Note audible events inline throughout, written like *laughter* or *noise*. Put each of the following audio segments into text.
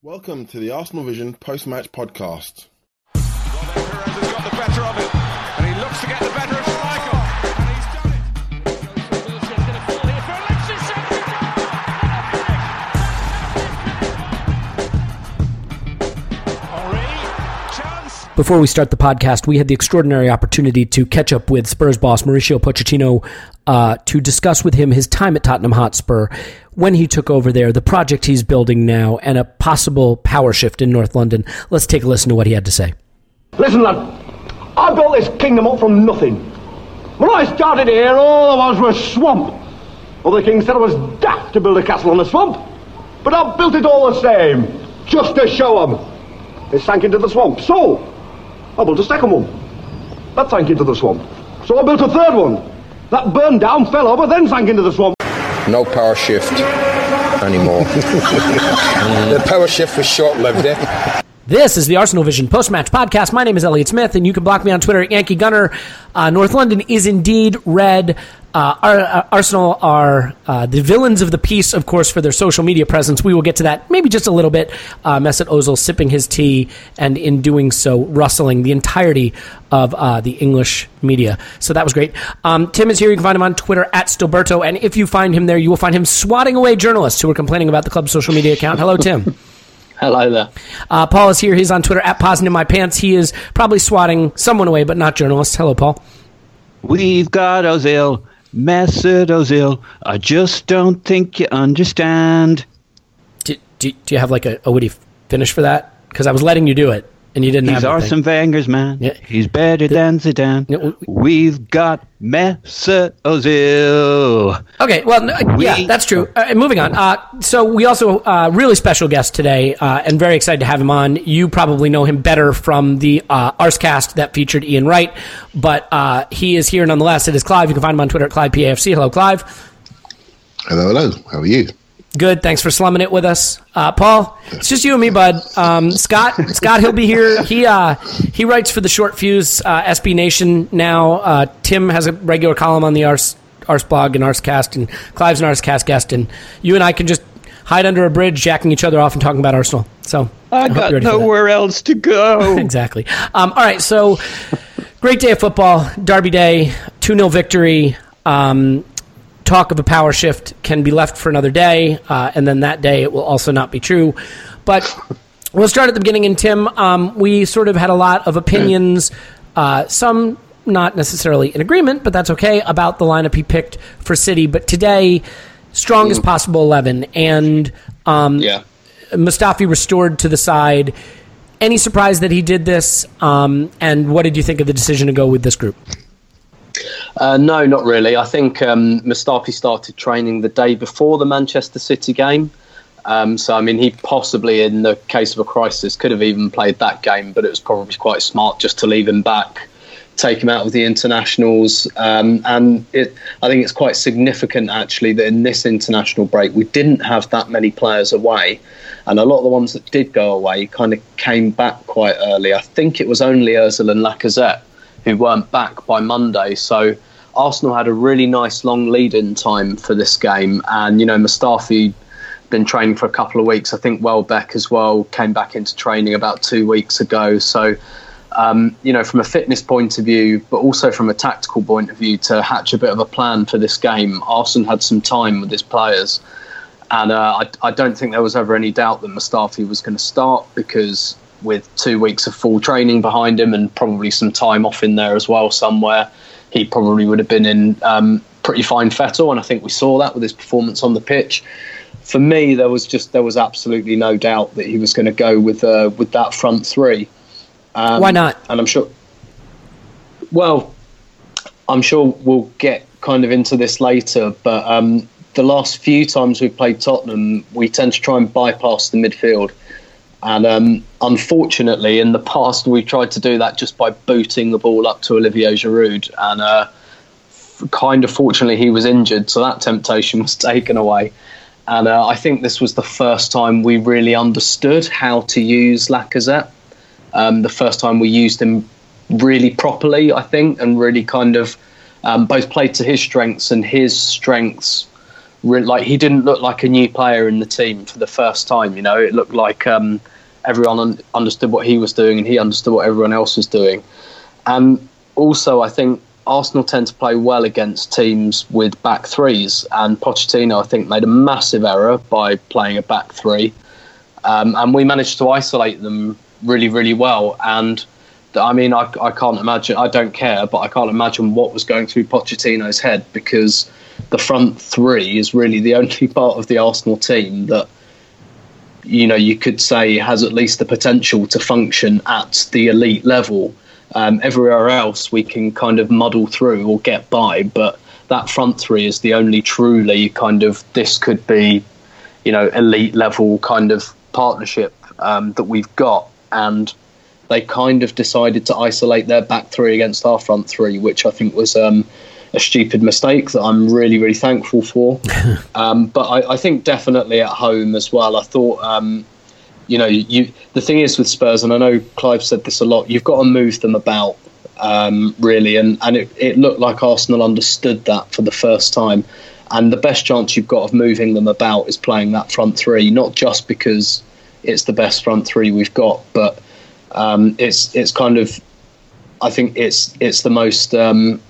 Welcome to the Arsenal Vision post-match podcast. Before we start the podcast, we had the extraordinary opportunity to catch up with Spurs boss Mauricio Pochettino uh, to discuss with him his time at Tottenham Hotspur, when he took over there, the project he's building now, and a possible power shift in North London. Let's take a listen to what he had to say. Listen, lad, I built this kingdom up from nothing. When I started here, all there was was swamp. Other king said I was daft to build a castle on a swamp. But I built it all the same, just to show 'em. It sank into the swamp. So, I built a second one. That sank into the swamp. So I built a third one. That burned down, fell over, then sank into the swamp. No power shift anymore. *laughs* the power shift was short lived, eh? This is the Arsenal Vision post match podcast. My name is Elliot Smith, and you can block me on Twitter at Yankee Gunner. Uh, North London is indeed red. Uh, Ar- uh, Arsenal are uh, the villains of the piece, of course, for their social media presence. We will get to that maybe just a little bit. Uh, Mesut Ozil sipping his tea, and in doing so, rustling the entirety of uh, the English media. So that was great. Um, Tim is here. You can find him on Twitter at Stillberto, and if you find him there, you will find him swatting away journalists who are complaining about the club's social media account. Hello, Tim. *laughs* Hello there. Uh, Paul is here. He's on Twitter at Pausing in My Pants. He is probably swatting someone away, but not journalists. Hello, Paul. We've got Ozil, Mesut Ozil. I just don't think you understand. Do, do, do you have like a, a witty finish for that? Because I was letting you do it, and you didn't He's have anything. Arsene Wenger's man. Yeah. He's better than Zidane. Yeah, We've got Mesut Ozil. Okay, well, n- yeah, that's true. Uh, moving on. Uh, so we also uh, really special guest today, uh, and very excited to have him on. You probably know him better from the uh, Arsecast that featured Ian Wright, but uh, he is here nonetheless. It is Clive. You can find him on Twitter at ClivePAFC. Hello, Clive. Hello, hello. How are you? Good. Thanks for slumming it with us, uh, Paul. It's just you and me, bud. Um, Scott, Scott, he'll be here. He uh, he writes for the Short Fuse uh, SB Nation now. Uh, Tim has a regular column on the Ars Arseblog and Arsecast, and Clive's an Arsecast guest, and you and I can just hide under a bridge, jacking each other off, and talking about Arsenal. So I hope got you're ready for that. nowhere else to go. *laughs* exactly. Um, all right, so great day of football, Derby Day, 2 0 victory. Um, talk of a power shift can be left for another day, uh, and then that day it will also not be true. But we'll start at the beginning. And Tim, um, we sort of had a lot of opinions, uh, some not necessarily in agreement, but that's okay, about the lineup he picked for City. But today, strongest possible 11. And um, Yeah. Mustafi restored to the side. Any surprise that he did this? Um, and what did you think of the decision to go with this group? Uh, no, not really. I think um, Mustafi started training the day before the Manchester City game. Um, so, I mean, he possibly, in the case of a crisis, could have even played that game, but it was probably quite smart just to leave him back, take him out of the internationals. Um, and it, I think it's quite significant, actually, that in this international break, we didn't have that many players away. And a lot of the ones that did go away kind of came back quite early. I think it was only Ozil and Lacazette who weren't back by Monday. So Arsenal had a really nice long lead in time for this game. And, you know, Mustafi been training for a couple of weeks. I think Welbeck as well came back into training about two weeks ago. So, um, you know, from a fitness point of view, but also from a tactical point of view, to hatch a bit of a plan for this game, Arsenal had some time with his players. And uh, I, I, don't think there was ever any doubt that Mustafi was going to start because with two weeks of full training behind him and probably some time off in there as well somewhere, he probably would have been in um, pretty fine fettle. And I think we saw that with his performance on the pitch. For me, there was just there was absolutely no doubt that he was going to go with uh, with that front three. Um, Why not? And I'm sure. Well, I'm sure we'll get kind of into this later, but um, the last few times we've played Tottenham, we tend to try and bypass the midfield. And um, unfortunately, in the past, we tried to do that just by booting the ball up to Olivier Giroud. And uh, kind of fortunately, he was injured, so that temptation *laughs* was taken away. And uh, I think this was the first time we really understood how to use Lacazette. Um, the first time we used him really properly, I think, and really kind of um, both played to his strengths and his strengths like he didn't look like a new player in the team for the first time. You know, it looked like um, everyone un- understood what he was doing and he understood what everyone else was doing. And also, I think Arsenal tend to play well against teams with back threes, and Pochettino, I think, made a massive error by playing a back three, um, and we managed to isolate them really, really well. And I mean, I, I can't imagine. I don't care, but I can't imagine what was going through Pochettino's head because the front three is really the *laughs* only part of the Arsenal team that you know you could say has at least the potential to function at the elite level. Um, everywhere else we can kind of muddle through or get by, but that front three is the only truly kind of this could be, you know, elite level kind of partnership um, that we've got, and they kind of decided to isolate their back three against our front three, which I think was um, a stupid mistake that I'm really, really thankful for. *laughs* um, but I, I, think definitely at home as well. I thought, um, you know, you the thing is with Spurs, and I know Clive said this a lot. You've got to move them about, um, really, and and it, it looked like Arsenal understood that for the first time. And the best chance you've got of moving them about is playing that front three, not just because it's the best front three we've got, but um, it's it's kind of I think it's it's the most um,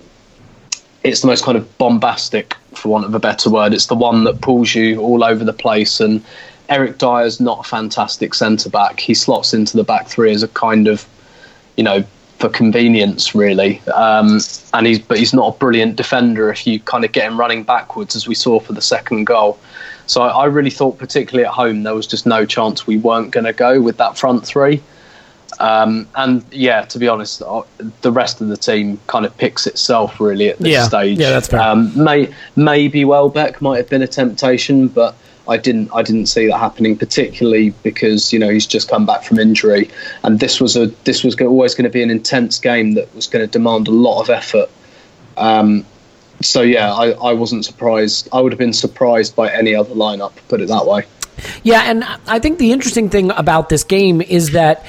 it's the most kind of bombastic, for want of a better word. It's the one that pulls you all over the place. And Eric Dier's not a fantastic centre back. He slots into the back three as a kind of, you know, for convenience, really. Um, and he's but he's not a brilliant defender if you kind of get him running backwards, as we saw for the second goal. So I, I really thought, particularly at home, there was just no chance we weren't going to go with that front three. Um, and yeah, to be honest, uh, the rest of the team kind of picks itself really at this yeah. stage. Yeah, that's fair. Um, may, maybe Welbeck might have been a temptation, but I didn't. I didn't see that happening, particularly because you know he's just come back from injury, and this was a this was always going to be an intense game that was going to demand a lot of effort. Um, so yeah, I, I wasn't surprised. I would have been surprised by any other lineup. Put it that way. Yeah, and I think the interesting thing about this game is that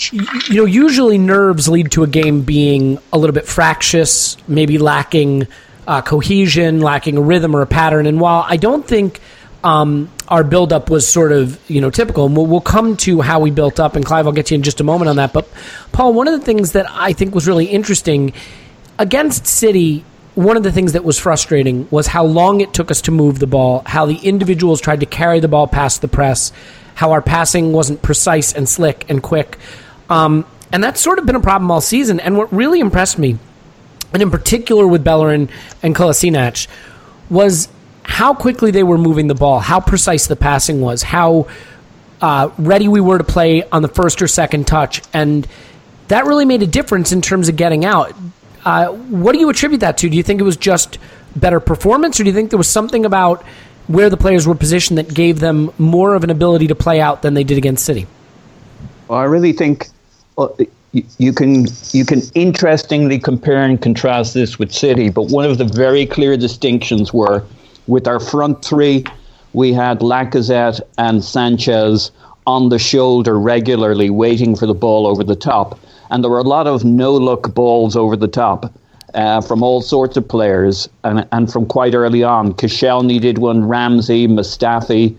you know, usually nerves lead to a game being a little bit fractious, maybe lacking uh, cohesion, lacking a rhythm or a pattern. And while I don't think um, our buildup was sort of you know typical, and we'll, we'll come to how we built up. And Clive, I'll get you in just a moment on that. But Paul, one of the things that I think was really interesting against City. One of the things that was frustrating was how long it took us to move the ball, how the individuals tried to carry the ball past the press, how our passing wasn't precise and slick and quick. Um, and that's sort of been a problem all season. And what really impressed me, and in particular with Bellerin and Kolasinac, was how quickly they were moving the ball, how precise the passing was, how uh, ready we were to play on the first or second touch. And that really made a difference in terms of getting out. Uh, what do you attribute that to? Do you think it was just better performance, or do you think there was something about where the players were positioned that gave them more of an ability to play out than they did against City? Well, I really think you can you can interestingly compare and contrast this with City, but one of the very clear distinctions were with our front three, we had Lacazette and Sanchez on the shoulder regularly, waiting for the ball over the top, and there were a lot of no look balls over the top uh, from all sorts of players and, and from quite early on. Koscielny did one, Ramsey, Mustafi.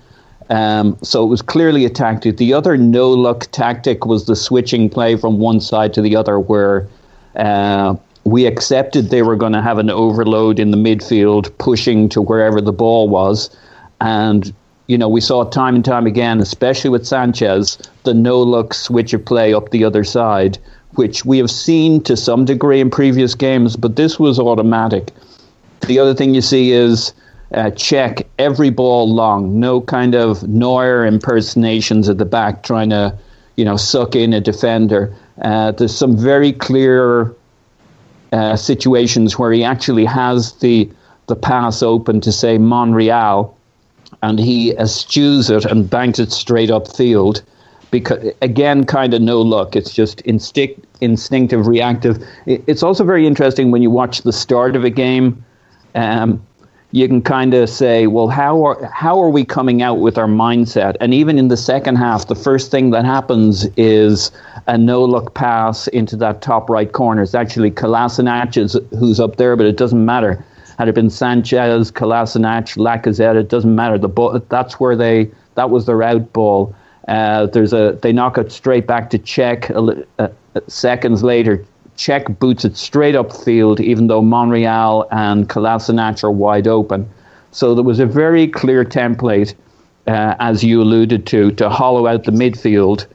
Um, so it was clearly a tactic. The other no look tactic was the switching play from one side to the other, where uh, we accepted they were going to have an overload in the midfield, pushing to wherever the ball was. And, you know, we saw time and time again, especially with Sanchez, the no look switch of play up the other side which we have seen to some degree in previous games, but this was automatic. The other thing you see is uh, check every ball long, no kind of Neuer impersonations at the back trying to, you know, suck in a defender. Uh, there's some very clear uh, situations where he actually has the the pass open to say Monreal, and he eschews it and banks it straight upfield because again, kind of no look. It's just instinct, instinctive, reactive. It's also very interesting when you watch the start of a game. Um, you can kind of say, well, how are how are we coming out with our mindset? And even in the second half, the first thing that happens is a no look pass into that top right corner. It's actually Kolasinac who's up there, but it doesn't matter. Had it been Sanchez, Kolasinac, Lacazette, it doesn't matter. The ball, that's where they that was their out ball. Uh, there's a they knock it straight back to Cech. Uh, seconds later, Cech boots it straight up field, even though Monreal and Kolasinac are wide open. So there was a very clear template, uh, as you alluded to, to hollow out the midfield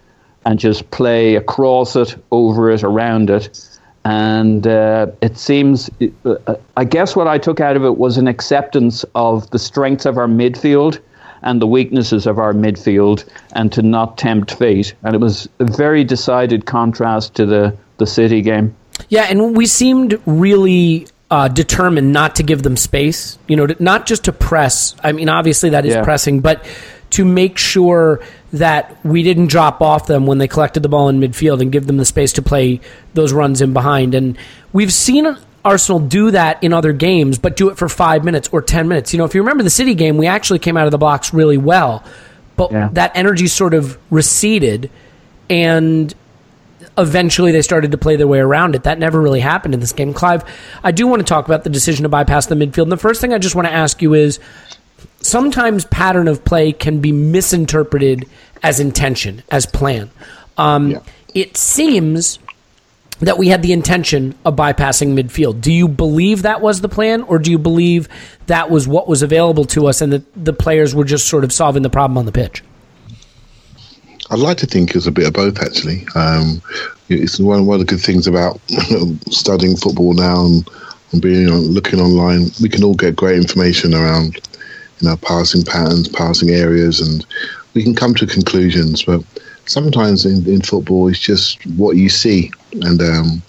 and just play across it, over it, around it. And uh, it seems, uh, I guess what I took out of it was an acceptance of the strengths of our midfield and the weaknesses of our midfield and to not tempt fate. And it was a very decided contrast to the, the City game. Yeah, and we seemed really uh, determined not to give them space, you know, not just to press. I mean, obviously that is yeah. pressing, but to make sure that we didn't drop off them when they collected the ball in midfield and give them the space to play those runs in behind. And we've seen Arsenal do that in other games, but do it for five minutes or 10 minutes. You know, if you remember the City game, we actually came out of the blocks really well, but yeah. that energy sort of receded and eventually they started to play their way around it. That never really happened in this game. Clive, I do want to talk about the decision to bypass the midfield. And the first thing I just want to ask you is sometimes pattern of play can be misinterpreted as intention, as plan. Um, yeah. It seems that we had the intention of bypassing midfield. Do you believe that was the plan, or do you believe that was what was available to us and that the players were just sort of solving the problem on the pitch? I'd like to think it's a bit of both, actually. Um, it's one, one of the good things about *laughs* studying football now and, and being looking online. We can all get great information around, you know, passing patterns, passing areas, and we can come to conclusions. But sometimes in, in football, it's just what you see. And um,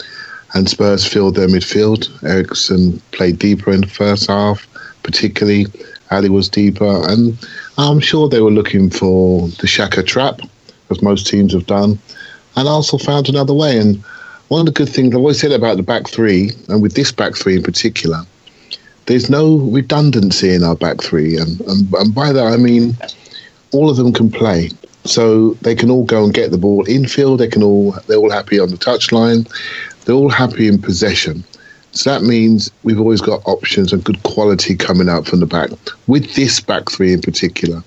and Spurs filled their midfield. Eriksen played deeper in the first half, particularly. Alli was deeper, and I'm sure they were looking for the Xhaka trap, as most teams have done, and also found another way. And one of the good things I've always said about the back three, and with this back three in particular, there's no redundancy in our back three, and, and, and by that I mean all of them can play. So they can all go and get the ball infield. They can all they're all happy on the touchline. They're all happy in possession. So that means we've always got options and good quality coming out from the back with this back three in particular.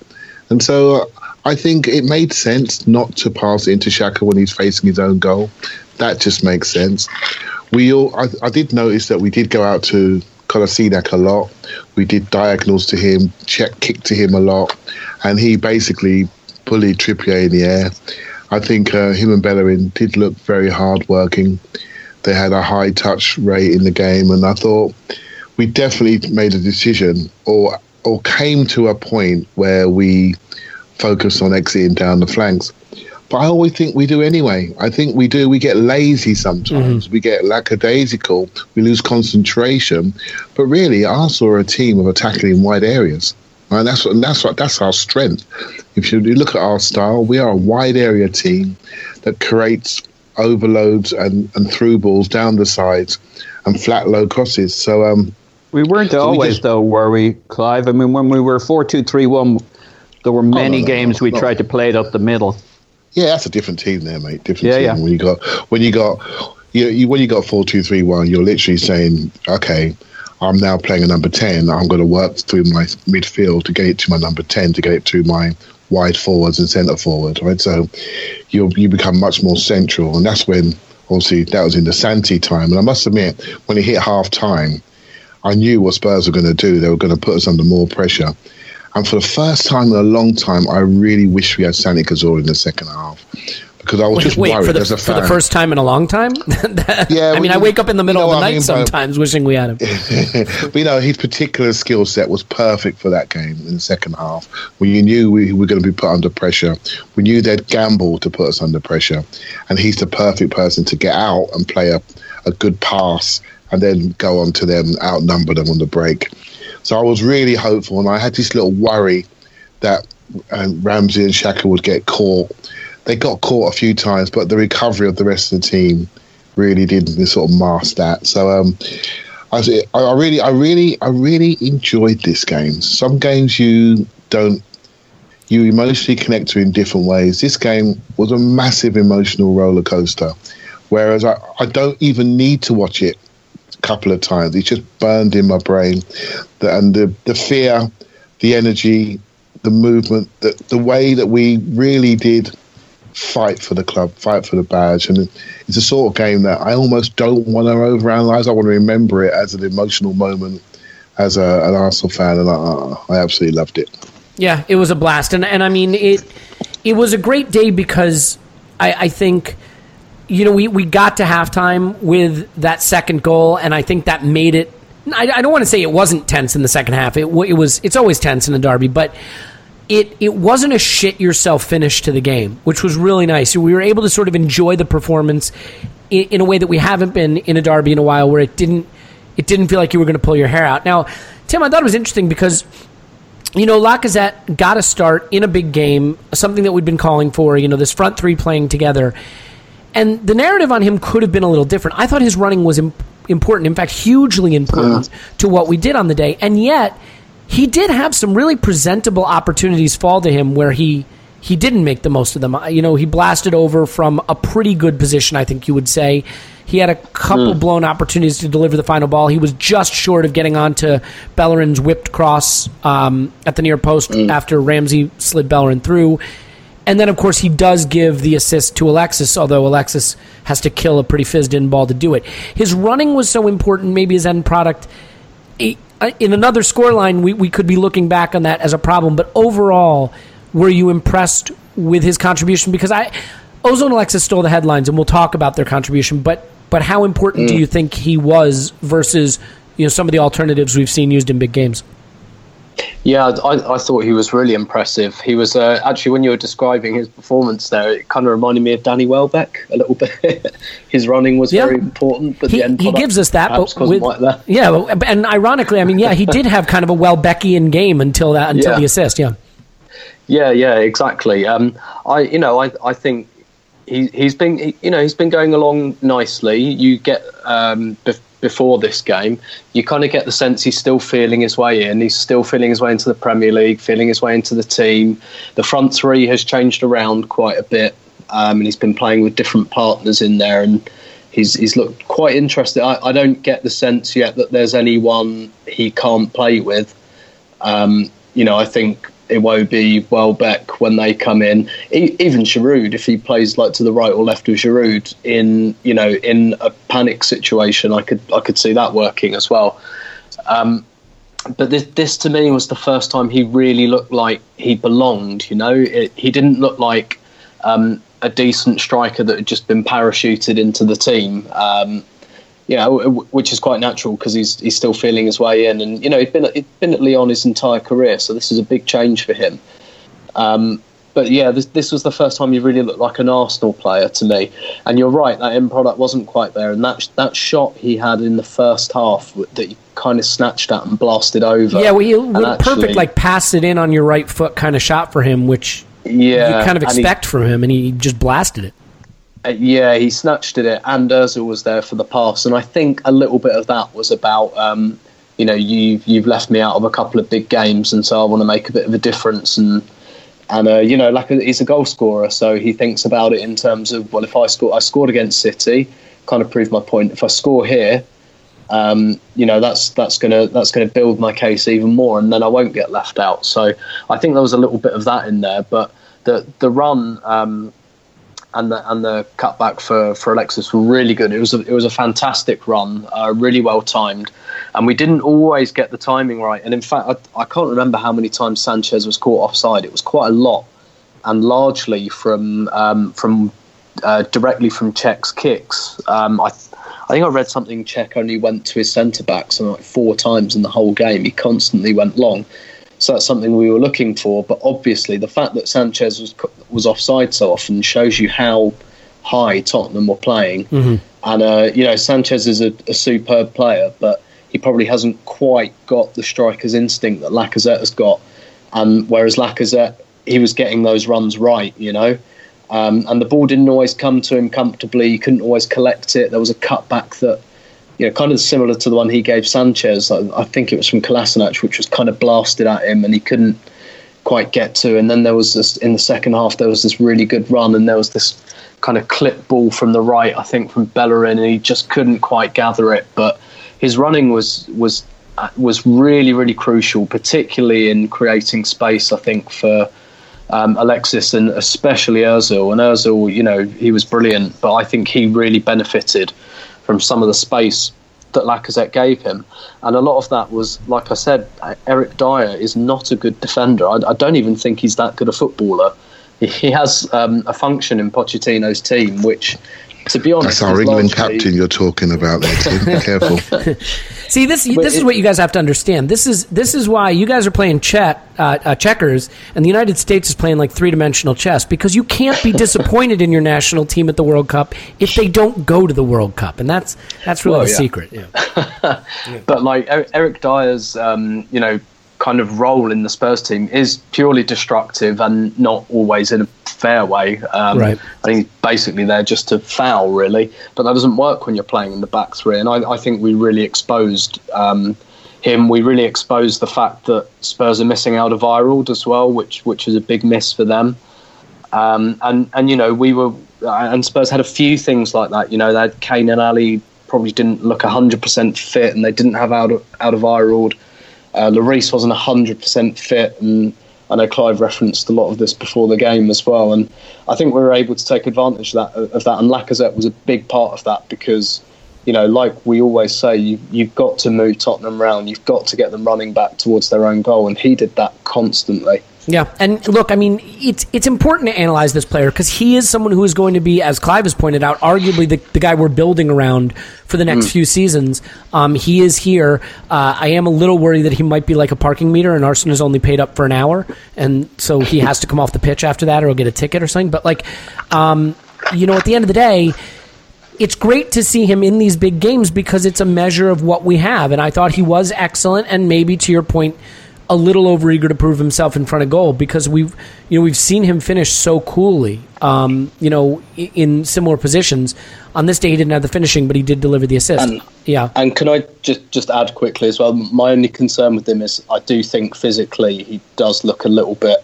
And so uh, I think it made sense not to pass into Xhaka when he's facing his own goal. That just makes sense. We all I, I did notice that we did go out to Kolasinac a lot. We did diagonals to him, check kick to him a lot, and he basically bullied Trippier in the air. I think uh, him and Bellerin did look very hard working. They had a high touch rate in the game, and I thought we definitely made a decision or or came to a point where we focused on exiting down the flanks. but I always think we do anyway. I think we do. We get lazy sometimes. Mm-hmm. We get lackadaisical. We lose concentration. But really, Arsenal are a team of attacking in wide areas. And that's what that's what that's our strength. If you look at our style, we are a wide area team that creates overloads and, and through balls down the sides and flat low crosses. So um, we weren't so always we just, though, were we, Clive? I mean, when we were four two three one, there were many oh, no, games no, we tried to play it up the middle. Yeah, that's a different team there, mate. Different yeah, team. Yeah. When you got when you got you, you when you got four two three one, you're literally saying, okay, I'm now playing a number ten. I'm going to work through my midfield to get it to my number ten to get it to my wide forwards and centre forward, right? So you you become much more central, and that's when obviously that was in the Santi time. And I must admit, when it hit half time, I knew what Spurs were going to do. They were going to put us under more pressure. And for the first time in a long time, I really wish we had Santi Cazorla in the second half because I was wait, just wait, worried for the, as a fan. For the first time in a long time? *laughs* yeah. I mean, I wake up in the middle you know of the night I mean, sometimes wishing we had him. *laughs* but, you know, his particular skill set was perfect for that game in the second half when you knew we were going to be put under pressure. We knew they'd gamble to put us under pressure. And he's the perfect person to get out and play a, a good pass and then go on to them, outnumber them on the break. So I was really hopeful, and I had this little worry that um, Ramsey and Xhaka would get caught. They got caught a few times, but the recovery of the rest of the team really did sort of mask that. So um, I, I really, I really, I really enjoyed this game. Some games you don't you emotionally connect to in different ways. This game was a massive emotional roller coaster, whereas I, I don't even need to watch it couple of times. It just burned in my brain. The, and the, the fear, the energy, the movement, the, the way that we really did fight for the club, fight for the badge. And it's a sort of game that I almost don't want to overanalyze. I want to remember it as an emotional moment as a, an Arsenal fan. And I, I absolutely loved it. Yeah, it was a blast. And, and I mean, it, it was a great day because I, I think – you know, we, we got to halftime with that second goal, and I think that made it. I, I don't want to say it wasn't tense in the second half. It, it was. It's always tense in a derby, but it it wasn't a shit yourself finish to the game, which was really nice. We were able to sort of enjoy the performance in, in a way that we haven't been in a derby in a while, where it didn't it didn't feel like you were going to pull your hair out. Now, Tim, I thought it was interesting because you know, Lacazette got a start in a big game, something that we'd been calling for, you know, this front three playing together. And the narrative on him could have been a little different. I thought his running was imp- important, in fact, hugely important to what we did on the day. And yet, he did have some really presentable opportunities fall to him where he he didn't make the most of them. You know, he blasted over from a pretty good position, I think you would say. He had a couple mm. blown opportunities to deliver the final ball. He was just short of getting onto Bellerin's whipped cross um, at the near post mm. after Ramsey slid Bellerin through. And then, of course, he does give the assist to Alexis, although Alexis has to kill a pretty fizzed in ball to do it. His running was so important, maybe his end product. Uh, in another scoreline, we, we could be looking back on that as a problem. But overall, were you impressed with his contribution? Because I, Ozone Alexis stole the headlines, and we'll talk about their contribution. But but how important mm. do you think he was versus you know some of the alternatives we've seen used in big games? Yeah, I, I, thought he was really impressive. He was uh, actually when you were describing his performance there, it kind of reminded me of Danny Welbeck a little *laughs* bit. his running was yeah. very important, but he, the end he gives us that. But with, Yeah, and ironically, I mean, yeah, he did have kind of a Welbeckian game until that until yeah. the assist. Yeah, yeah, yeah, exactly. Um, I you know I I think he he's been he, you know he's been going along nicely. You get um, before this game, you kind of get the sense he's still feeling his way in. He's still feeling his way into the Premier League, feeling his way into the team. The front three has changed around quite a bit, um, and he's been playing with different partners in there, and he's he's looked quite interested. I, I don't get the sense yet that there's anyone he can't play with. Um, you know, I think Iwobi, Welbeck when they come in. even Giroud, if he plays like to the right or left of Giroud in you know in a panic situation, I could I could see that working as well. Um, but this, this to me was the first time he really looked like he belonged. You know, it, he didn't look like um, a decent striker that had just been parachuted into the team. Um, yeah, which is quite natural because he's he's still feeling his way in, and you know he'd been he'd been at Lyon his entire career, so this is a big change for him. Um, but yeah, this, this was the first time you really looked like an Arsenal player to me. And you're right, that end product wasn't quite there. And that that shot he had in the first half that he kind of snatched at and blasted over. Yeah, well, he actually, perfect like pass it in on your right foot kind of shot for him, which yeah, you kind of expect he, from him, and he just blasted it. Uh, yeah, he snatched at it, and Özil was there for the pass. And I think a little bit of that was about. Um, you know, you've you've left me out of a couple of big games, and so I want to make a bit of a difference. And and uh, you know, like he's a goal scorer, so he thinks about it in terms of well, if I score, I scored against City, kind of proved my point. If I score here, um, you know, that's that's gonna that's gonna build my case even more, and then I won't get left out. So I think there was a little bit of that in there, but the the run. Um, and the and the cutback for, for Alexis were really good. It was a, it was a fantastic run, uh, really well timed, and we didn't always get the timing right. And in fact, I, I can't remember how many times Sanchez was caught offside. It was quite a lot, and largely from um, from uh, directly from Cech's kicks. Um, I I think I read something. Cech only went to his centre back something like four times in the whole game. He constantly went long. So that's something we were looking for. But obviously, the fact that Sanchez was was offside so often shows you how high Tottenham were playing. Mm-hmm. And uh, you know, Sanchez is a, a, superb player, but he probably hasn't quite got the striker's instinct that Lacazette has got. And whereas Lacazette, he was getting those runs right, you know. Um, and the ball didn't always come to him comfortably. He couldn't always collect it. There was a cutback that you know, kind of similar to the one he gave Sanchez. I, I think it was from Kolasinac, which was kind of blasted at him, and he couldn't quite get to. And then there was this in the second half. There was this really good run, and there was this kind of clip ball from the right, I think from Bellerin, and he just couldn't quite gather it. But his running was was was really really crucial, particularly in creating space. I think for um, Alexis and especially Özil. And Özil, you know, he was brilliant, but I think he really benefited from some of the space that Lacazette gave him. And a lot of that was, like I said, Eric Dier is not a good defender. I, I don't even think he's that good a footballer. He, he has um, a function in Pochettino's team, which, to be honest, that's our England captain you're talking about there. Be *laughs* careful. *laughs* See this. But this it, is what you guys have to understand. This is this is why you guys are playing chet, uh, uh, checkers, and the United States is playing like three dimensional chess because you can't be *laughs* disappointed in your national team at the World Cup if they don't go to the World Cup, and that's that's really well, the yeah. secret. Yeah. *laughs* but like Eric Dier's, um, you know, kind of role in the Spurs team is purely destructive and not always in a fair way. Um, right. I think he's basically there just to foul, really. But that doesn't work when you're playing in the back three. And I, I think we really exposed um, him. We really exposed the fact that Spurs are missing out of Alderweireld as well, which which is a big miss for them. Um, and and you know we were and Spurs had a few things like that. You know they had Kane and Alli probably didn't look hundred percent fit, and they didn't have out of, out of Alderweireld. Uh, wasn't hundred percent fit, and I know Clive referenced a lot of this before the game as well, and I think we were able to take advantage of that. Of that, and Lacazette was a big part of that because, you know, like we always say, you, you've got to move Tottenham round. You've got to get them running back towards their own goal, and he did that constantly. Yeah, and look, I mean, it's it's important to analyze this player because he is someone who is going to be, as Clive has pointed out, arguably the, the guy we're building around for the next mm. few seasons. Um, he is here. Uh, I am a little worried that he might be like a parking meter, and Arsenal is only paid up for an hour, and so he has to come off the pitch after that, or he'll get a ticket or something. But like, um, you know, at the end of the day it's great to see him in these big games because it's a measure of what we have. And I thought he was excellent. And maybe to your point, a little overeager to prove himself in front of goal because we've you know we've seen him finish so coolly um, you know in similar positions. On this day he didn't have the finishing but he did deliver the assist. And, yeah. and can I just just add quickly as well my only concern with him is I do think physically he does look a little bit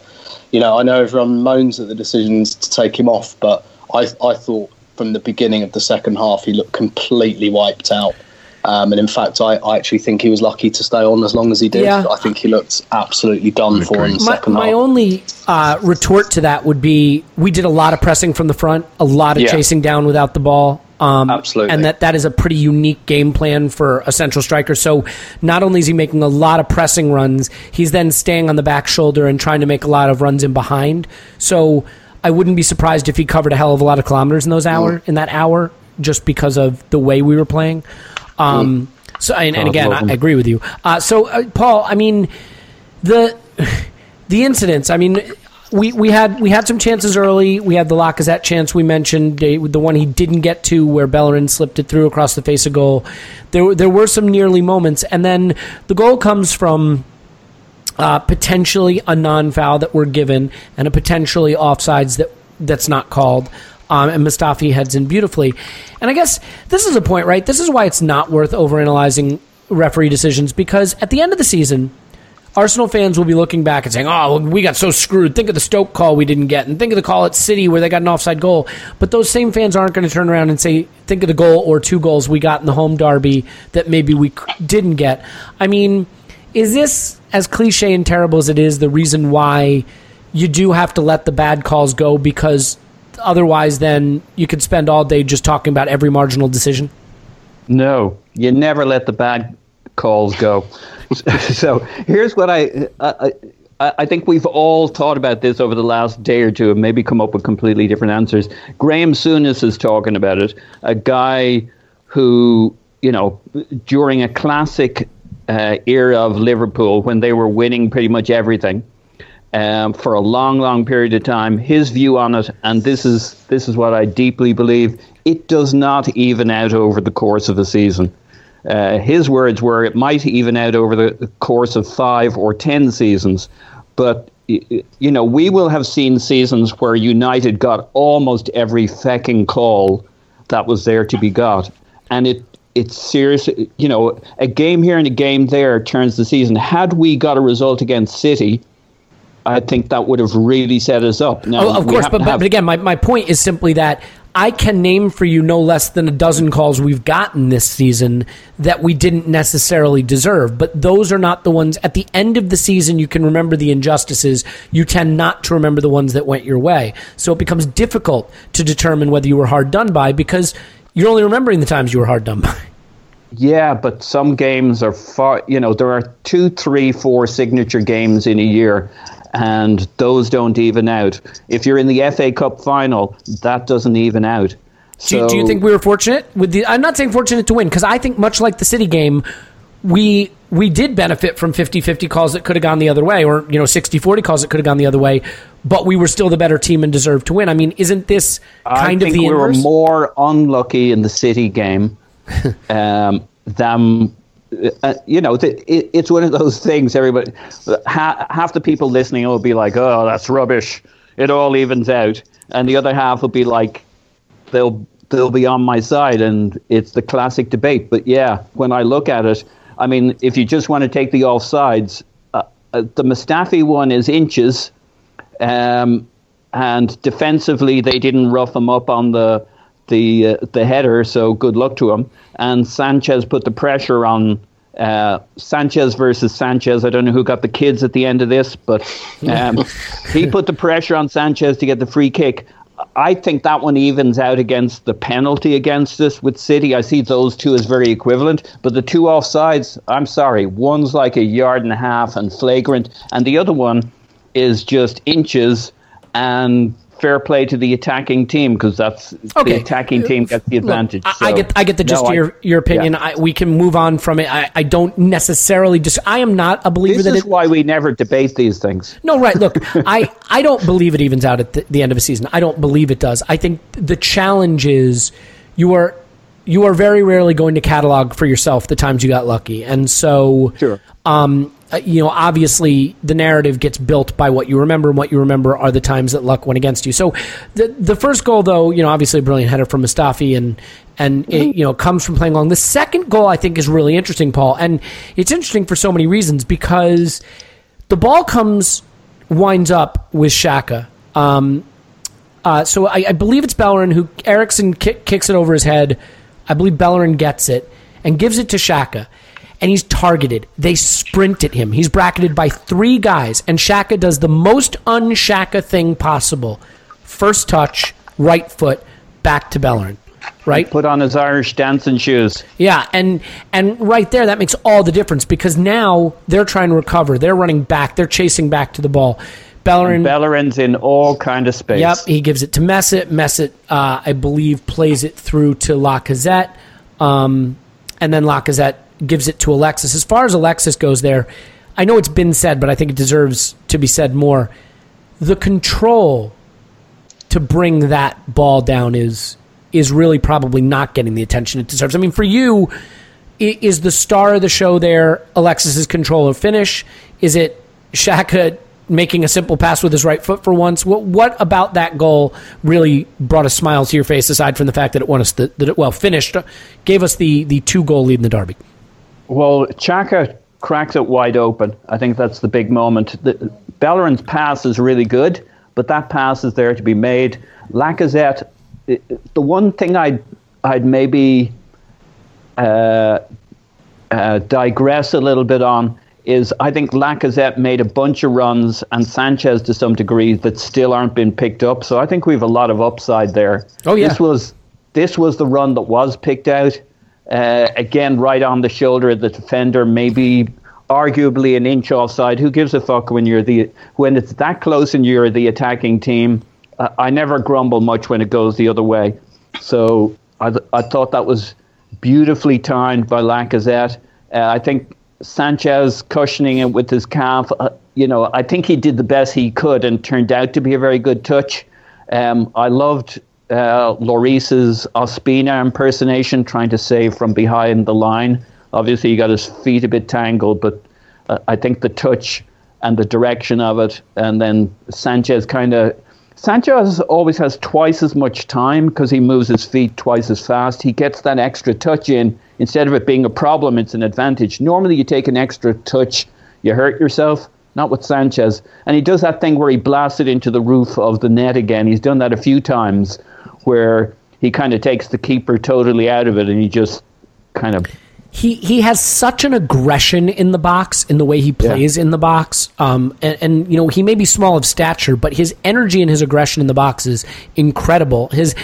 you know I know everyone moans at the decisions to take him off but I I thought from the beginning of the second half he looked completely wiped out um, and in fact, I, I, actually think he was lucky to stay on as long as he did. Yeah. I think he looked absolutely done for in the my, second half. My only uh, retort to that would be we did a lot of pressing from the front, a lot of yeah. chasing down without the ball. Um, Absolutely. And that, that is a pretty unique game plan for a central striker. So not only is he making a lot of pressing runs, he's then staying on the back shoulder and trying to make a lot of runs in behind. So I wouldn't be surprised if he covered a hell of a lot of kilometers in those hour mm. in that hour just because of the way we were playing. Um, so, and, and again, I, agree with you. Uh, so, uh, Paul, I mean, the the incidents. I mean, we, we had we had some chances early. We had the Lacazette chance we mentioned, the one he didn't get to, where Bellerin slipped it through across the face of goal. There there were some nearly moments, and then the goal comes from uh, potentially a non foul that we're given, and a potentially offsides that that's not called. Um, and Mustafi heads in beautifully. And I guess this is a point, right? This is why it's not worth overanalyzing referee decisions because at the end of the season, Arsenal fans will be looking back and saying, "Oh, we got so screwed. Think of the Stoke call we didn't get, and think of the call at City where they got an offside goal." But those same fans aren't going to turn around and say, "Think of the goal or two goals we got in the home derby that maybe we didn't get." I mean, is this as cliche and terrible as it is the reason why you do have to let the bad calls go because otherwise, then you could spend all day just talking about every marginal decision? No, you never let the bad calls go. *laughs* so here's what I, I, I think we've all thought about this over the last day or two and maybe come up with completely different answers. Graham Souness is talking about it. A guy who, you know, during a classic uh, era of Liverpool when they were winning pretty much everything um, for a long, long period of time. His view on it, and this is this is what I deeply believe: it does not even out over the course of a season. Uh, his words were it might even out over the course of five or ten seasons, but you know we will have seen seasons where United got almost every fecking call that was there to be got, and it it's serious. You know, a game here and a game there turns the season. Had we got a result against City, I think that would have really set us up. Now, oh, of course, but, but, but again, my, my point is simply that I can name for you no less than a dozen calls we've gotten this season that we didn't necessarily deserve. But those are not the ones at the end of the season. You can remember the injustices. You tend not to remember the ones that went your way. So it becomes difficult to determine whether you were hard done by because you're only remembering the times you were hard done by. Yeah, but some games are far. You know, there are two, three, four signature games in a year, and those don't even out. If you're in the FA Cup final, that doesn't even out. So, do, you, do you think we were fortunate with the? I'm not saying fortunate to win because I think much like the City game, we we did benefit from 50-50 calls that could have gone the other way, or you know 60-40 calls that could have gone the other way. But we were still the better team and deserved to win. I mean, isn't this kind I of the we inverse? were more unlucky in the City game *laughs* um, than uh, you know, it, it's one of those things. Everybody, ha, half the people listening will be like, "Oh, that's rubbish." It all evens out, and the other half will be like, "They'll they'll be on my side," and it's the classic debate. But yeah, when I look at it, I mean, if you just want to take the offsides, uh, uh, the Mustafi one is inches, um, and defensively they didn't rough him up on the the uh, the header, so good luck to him. And Sanchez put the pressure on uh, Sanchez versus Sanchez. I don't know who got the kids at the end of this, but um, *laughs* he put the pressure on Sanchez to get the free kick. I think that one evens out against the penalty against us with City. I see those two as very equivalent, but the two offsides, I'm sorry, one's like a yard and a half and flagrant, and the other one is just inches and fair play to the attacking team because that's okay. the attacking team gets the advantage. Look, so, I get I get the gist no, of your, your opinion. Yeah. I, we can move on from it. I, I don't necessarily just. I am not a believer this that is it, why we never debate these things. No, right. Look, *laughs* I I don't believe it evens out at the, the end of a season. I don't believe it does. I think the challenge is you are you are very rarely going to catalog for yourself the times you got lucky, and so sure. Um, uh, you know, obviously the narrative gets built by what you remember, and what you remember are the times that luck went against you. So the the first goal, though, you know, obviously a brilliant header from Mustafi, and and mm-hmm. it, you know comes from playing long. The second goal, I think, is really interesting, Paul, and it's interesting for so many reasons because the ball comes winds up with Xhaka. Um, uh, so I, I, believe it's Bellerin who kick, kicks it over his head. I believe Bellerin gets it and gives it to Xhaka and he's targeted. They sprint at him. He's bracketed by three guys, and Xhaka does the most un-Xhaka thing possible. First touch, right foot, back to Bellerin. Right? He put on his Irish dancing shoes. Yeah, and and right there that makes all the difference because now they're trying to recover. They're running back. They're chasing back to the ball. Bellerin, Bellerin's in all kind of space. Yep, he gives it to Mesut. Mesut, uh, I believe, plays it through to Lacazette, um, and then Lacazette gives it to Alexis. As far as Alexis goes, there, I know it's been said, but I think it deserves to be said more. the control to bring that ball down is is really probably not getting the attention it deserves. I mean, for you, is the star of the show there Alexis's control of finish? Is it Xhaka making a simple pass with his right foot for once? What what about that goal really brought a smile to your face? Aside from the fact that it won us the, that it well finished, gave us the the two goal lead in the derby. Well, Xhaka cracks it wide open. I think that's the big moment. The, Bellerin's pass is really good, but that pass is there to be made. Lacazette, the one thing I'd I'd maybe uh, uh, digress a little bit on is I think Lacazette made a bunch of runs and Sanchez to some degree that still aren't been picked up. So I think we have a lot of upside there. Oh yeah. This was this was the run that was picked out. Uh, again, right on the shoulder of the defender, maybe arguably an inch offside. Who gives a fuck when you're the when it's that close and you're the attacking team? Uh, I never grumble much when it goes the other way. So I, th- I thought that was beautifully timed by Lacazette. Uh, I think Sanchez cushioning it with his calf. Uh, you know, I think he did the best he could and turned out to be a very good touch. Um, I loved uh, Lloris's Ospina impersonation, trying to save from behind the line. Obviously, he got his feet a bit tangled, but uh, I think the touch and the direction of it, and then Sanchez kind of. Sanchez always has twice as much time because he moves his feet twice as fast. He gets that extra touch in instead of it being a problem, it's an advantage. Normally, you take an extra touch, you hurt yourself. Not with Sanchez. And he does that thing where he blasts it into the roof of the net again. He's done that a few times where he kind of takes the keeper totally out of it and he just kind of he he has such an aggression in the box in the way he plays yeah. in the box. Um, and, and, you know he may be small of stature, but his energy and his aggression in the box is incredible. His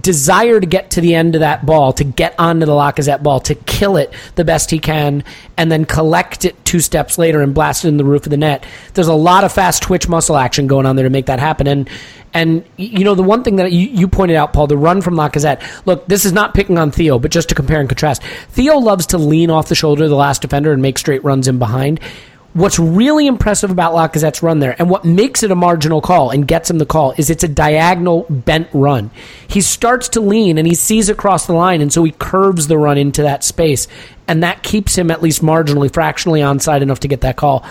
desire to get to the end of that ball, to get onto the Lacazette ball, to kill it the best he can, and then collect it two steps later and blast it in the roof of the net. There's a lot of fast twitch muscle action going on there to make that happen. And and you know the one thing that you, you pointed out, Paul, the run from Lacazette. Look, this is not picking on Theo, but just to compare and contrast. Theo loves to lean off the shoulder of the last defender and make straight runs in behind. What's really impressive about Lacazette's run there, and what makes it a marginal call and gets him the call, is it's a diagonal bent run. He starts to lean and he sees across the line, and so he curves the run into that space, and that keeps him at least marginally, fractionally onside enough to get that call.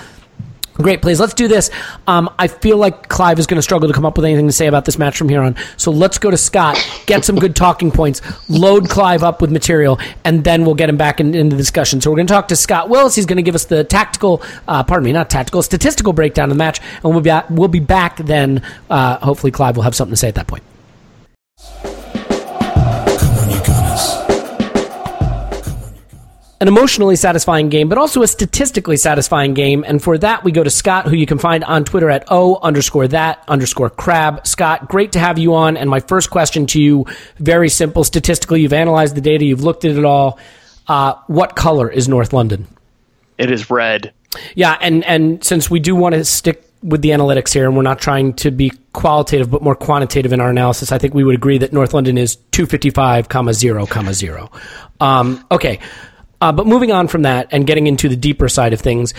Great plays. Let's do this. Um, I feel like Clive is going to struggle to come up with anything to say about this match from here on. So let's go to Scott, get some good talking points, load Clive up with material, and then we'll get him back in, into the discussion. So we're going to talk to Scott Willis. He's going to give us the tactical, uh, pardon me, not tactical, statistical breakdown of the match, and we'll be back, we'll be back then. Uh, hopefully, Clive will have something to say at that point. An emotionally satisfying game, but also a statistically satisfying game. And for that, we go to Scott, who you can find on Twitter at O underscore that underscore crab. Scott, great to have you on. And my first question to you, very simple. Statistically, you've analyzed the data, you've looked at it all. Uh, what color is North London? It is red. Yeah, and, and since we do want to stick with the analytics here, and we're not trying to be qualitative but more quantitative in our analysis, I think we would agree that North London is 255, comma 0, comma 0. Um, okay. Uh, but moving on from that and getting into the deeper side of things,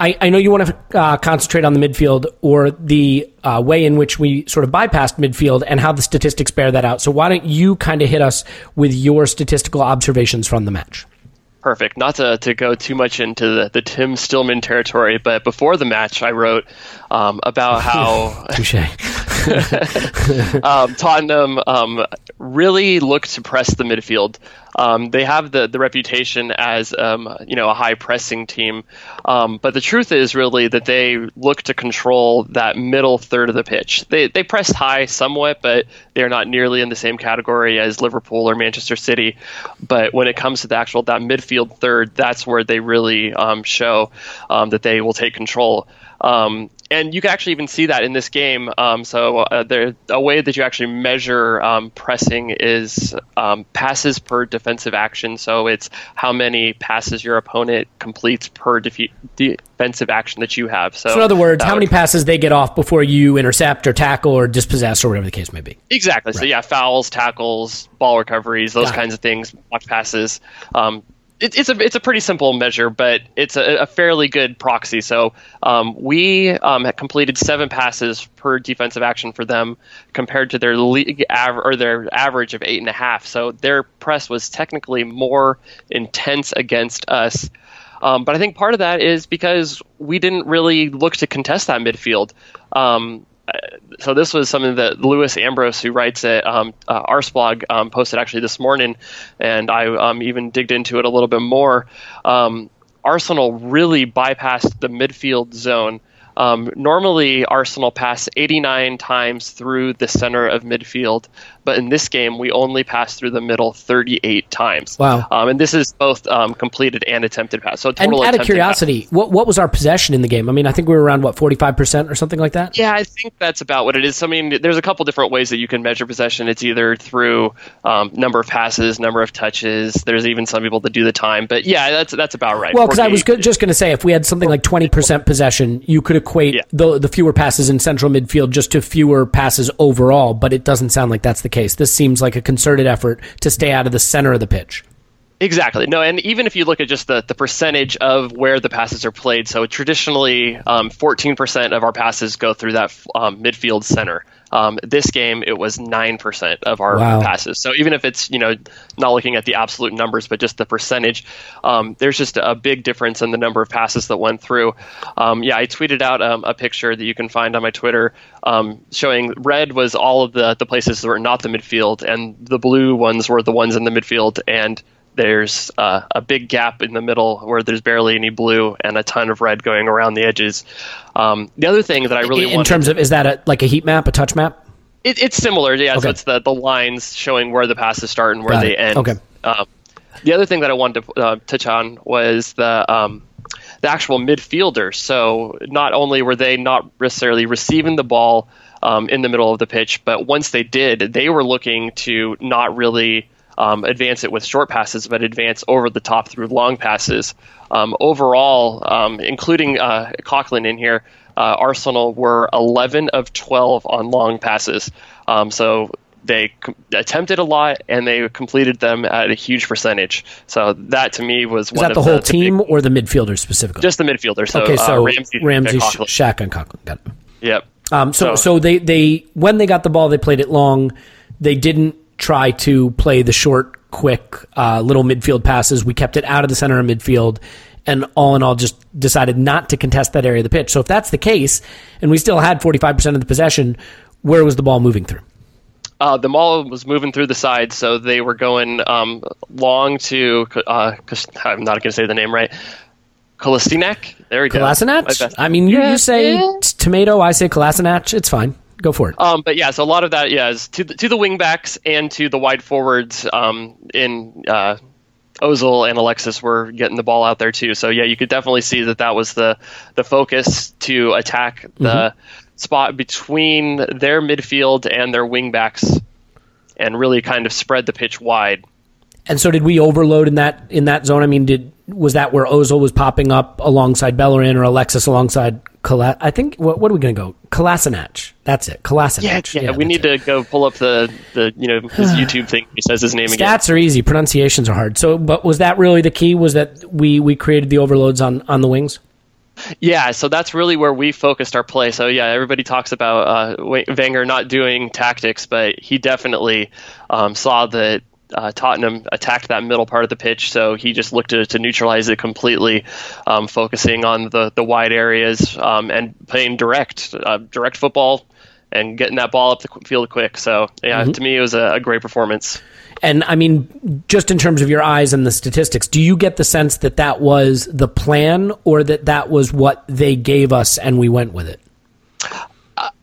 I, I know you want to uh, concentrate on the midfield or the uh, way in which we sort of bypassed midfield and how the statistics bear that out. So why don't you kind of hit us with your statistical observations from the match? Perfect. Not to, to go too much into the, the Tim Stillman territory, but before the match, I wrote um, about how *laughs* *laughs* um, Tottenham um, really looked to press the midfield. Um, they have the, the reputation as um, you know a high pressing team, um, but the truth is really that they look to control that middle third of the pitch. They they press high somewhat, but they are not nearly in the same category as Liverpool or Manchester City. But when it comes to the actual that midfield third, that's where they really um, show um, that they will take control. Um, and you can actually even see that in this game. Um, so uh, there, a way that you actually measure um, pressing is um, passes per defensive action. So it's how many passes your opponent completes per defe- defensive action that you have. So, so in other words, how would, many passes they get off before you intercept or tackle or dispossess or whatever the case may be. Exactly. Right. So yeah, fouls, tackles, ball recoveries, those Got kinds it. of things, block passes. Um, it, it's a it's a pretty simple measure, but it's a, a fairly good proxy. So um, we um, completed seven passes per defensive action for them, compared to their league average or their average of eight and a half. So their press was technically more intense against us. Um, but I think part of that is because we didn't really look to contest that midfield. So this was something that Lewis Ambrose, who writes at um, uh, Arseblog, um, posted actually this morning, and I um, even digged into it a little bit more. Um, Arsenal really bypassed the midfield zone um, normally, Arsenal pass 89 times through the center of midfield, but in this game, we only passed through the middle 38 times. Wow! Um, and this is both um, completed and attempted pass. So total. And out of curiosity, what what was our possession in the game? I mean, I think we were around what 45 percent or something like that. Yeah, I think that's about what it is. I mean, there's a couple different ways that you can measure possession. It's either through um, number of passes, number of touches. There's even some people that do the time, but yeah, that's that's about right. Well, because I was go- just going to say, if we had something like 20 percent possession, you could equate yeah. the the fewer passes in central midfield just to fewer passes overall. But it doesn't sound like that's the case. This seems like a concerted effort to stay out of the center of the pitch. Exactly. No, and even if you look at just the, the percentage of where the passes are played, so traditionally, um, 14% of our passes go through that um, midfield center. Um, this game, it was 9% of our wow. passes. So even if it's, you know, not looking at the absolute numbers, but just the percentage, um, there's just a big difference in the number of passes that went through. Um, yeah, I tweeted out um, a picture that you can find on my Twitter um, showing red was all of the, the places that were not the midfield, and the blue ones were the ones in the midfield. And there's uh, a big gap in the middle where there's barely any blue and a ton of red going around the edges. Um, the other thing that I really in terms of is that a, like a heat map, a touch map? It, it's similar, yeah. Okay. So it's the the lines showing where the passes start and where Got they it. end. Okay. Um, the other thing that I wanted to uh, touch on was the um, the actual midfielders. So not only were they not necessarily receiving the ball um, in the middle of the pitch, but once they did, they were looking to not really um, advance it with short passes, but advance over the top through long passes. Um, overall, um, including uh, Coquelin in here, uh, Arsenal were 11 of 12 on long passes. Um, so they attempted a lot and they completed them at a huge percentage. So that to me was Is one that the whole the, team the big, or the midfielders specifically? Just the midfielders. So, okay, so uh, Ramsey, Ramsey Shaq, and Coquelin. Got it. Yep. Um, so, so, so they, they when they got the ball, they played it long. They didn't try to play the short, quick, uh, little midfield passes. We kept it out of the center of midfield, and all in all, just decided not to contest that area of the pitch. So if that's the case, and we still had 45% of the possession, where was the ball moving through? Uh, the ball was moving through the sides, so they were going um, long to. Uh, I'm not going to say the name right. Kolasinac. There we go. Kolasinac. I mean, you, you say t- tomato, I say Kolasinac. It's fine go for it. Um, but yeah, so a lot of that, yeah, is to the, to the wingbacks and to the wide forwards um, in uh, Ozil and Alexis were getting the ball out there too. So yeah, you could definitely see that that was the the focus to attack the mm-hmm. spot between their midfield and their wingbacks, and really kind of spread the pitch wide. And so, did we overload in that in that zone? I mean, did was that where Ozil was popping up alongside Bellerin or Alexis alongside Kala- I think what, what are we going to go? Kolasinac. That's it. Kolasinac. Yeah, yeah, yeah we need it. to go pull up the, the you know his *sighs* YouTube thing. He says his name Stats again. Stats are easy. Pronunciations are hard. So, but was that really the key? Was that we we created the overloads on on the wings? Yeah, so that's really where we focused our play. So yeah, everybody talks about uh, Wenger not doing tactics, but he definitely um, saw that uh, Tottenham attacked that middle part of the pitch, so he just looked to, to neutralize it completely, um, focusing on the, the wide areas um, and playing direct uh, direct football and getting that ball up the field quick. So yeah, mm-hmm. to me it was a, a great performance. And I mean, just in terms of your eyes and the statistics, do you get the sense that that was the plan, or that that was what they gave us and we went with it?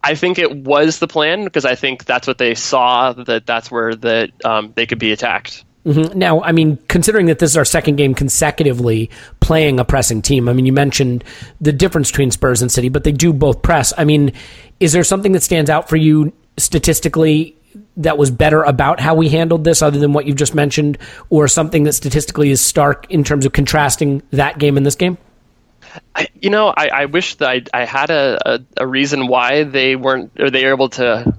I think it was the plan because I think that's what they saw that that's where that um, they could be attacked. Mm-hmm. Now, I mean, considering that this is our second game consecutively playing a pressing team, I mean, you mentioned the difference between Spurs and City, but they do both press. I mean, is there something that stands out for you statistically that was better about how we handled this, other than what you've just mentioned, or something that statistically is stark in terms of contrasting that game and this game? I, you know, I, I wish that I, I had a, a, a, reason why they weren't or they were able to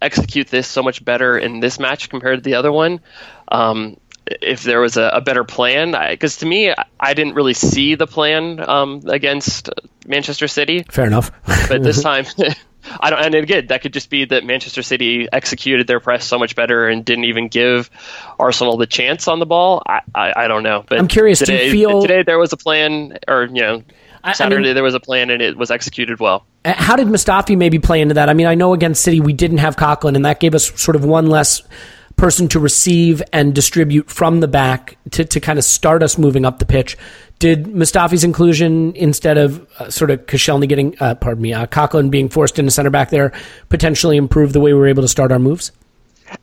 execute this so much better in this match compared to the other one. Um, if there was a, a better plan. Because to me, I didn't really see the plan um, against Manchester City. Fair enough. but this *laughs* time. *laughs* I don't, and again, that could just be that Manchester City executed their press so much better and didn't even give Arsenal the chance on the ball. I, I, I don't know. But I'm curious. Today, do you feel today there was a plan, or you know, I- I Saturday mean- there was a plan and it was executed well. Uh, How did Mustafi maybe play into that? I mean, I know against City we didn't have Coquelin, and that gave us sort of one less person to receive and distribute from the back to, to kind of start us moving up the pitch. Did Mustafi's inclusion instead of uh, sort of Koscielny getting, uh, pardon me, uh, Coquelin being forced into center back there potentially improve the way we were able to start our moves?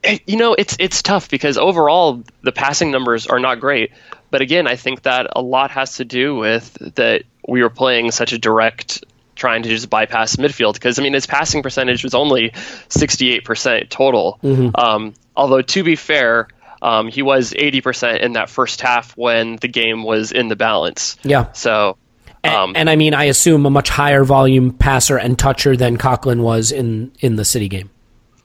Eh, You know, it's it's tough because overall the passing numbers are not great. But again, I think that a lot has to do with that we were playing such a direct, trying to just bypass midfield. Because I mean, his passing percentage was only sixty-eight percent total. Um, although to be fair, um, he was eighty percent in that first half when the game was in the balance. Yeah. So. Um, And I mean, I assume a much higher volume passer and toucher than Coquelin was in, in the City game.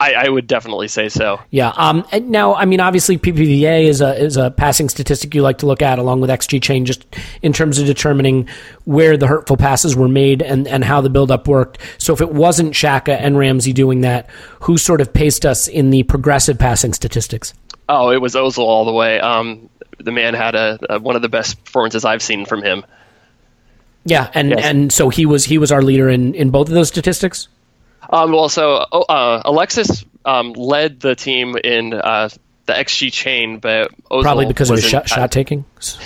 I, I would definitely say so. Yeah. Um. and Now, I mean, obviously, PPDA is a is a passing statistic you like to look at, along with XG chain, just in terms of determining where the hurtful passes were made and and how the buildup worked. So, if it wasn't Xhaka and Ramsey doing that, who sort of paced us in the progressive passing statistics? Oh, it was Ozil all the way. Um, the man had a, a one of the best performances I've seen from him. Yeah, and Yes. and so he was he was our leader in in both of those statistics. Um, well, so oh, uh, Alexis um, led the team in uh, the XG chain, but Ozil Probably because of his shot, shot taking.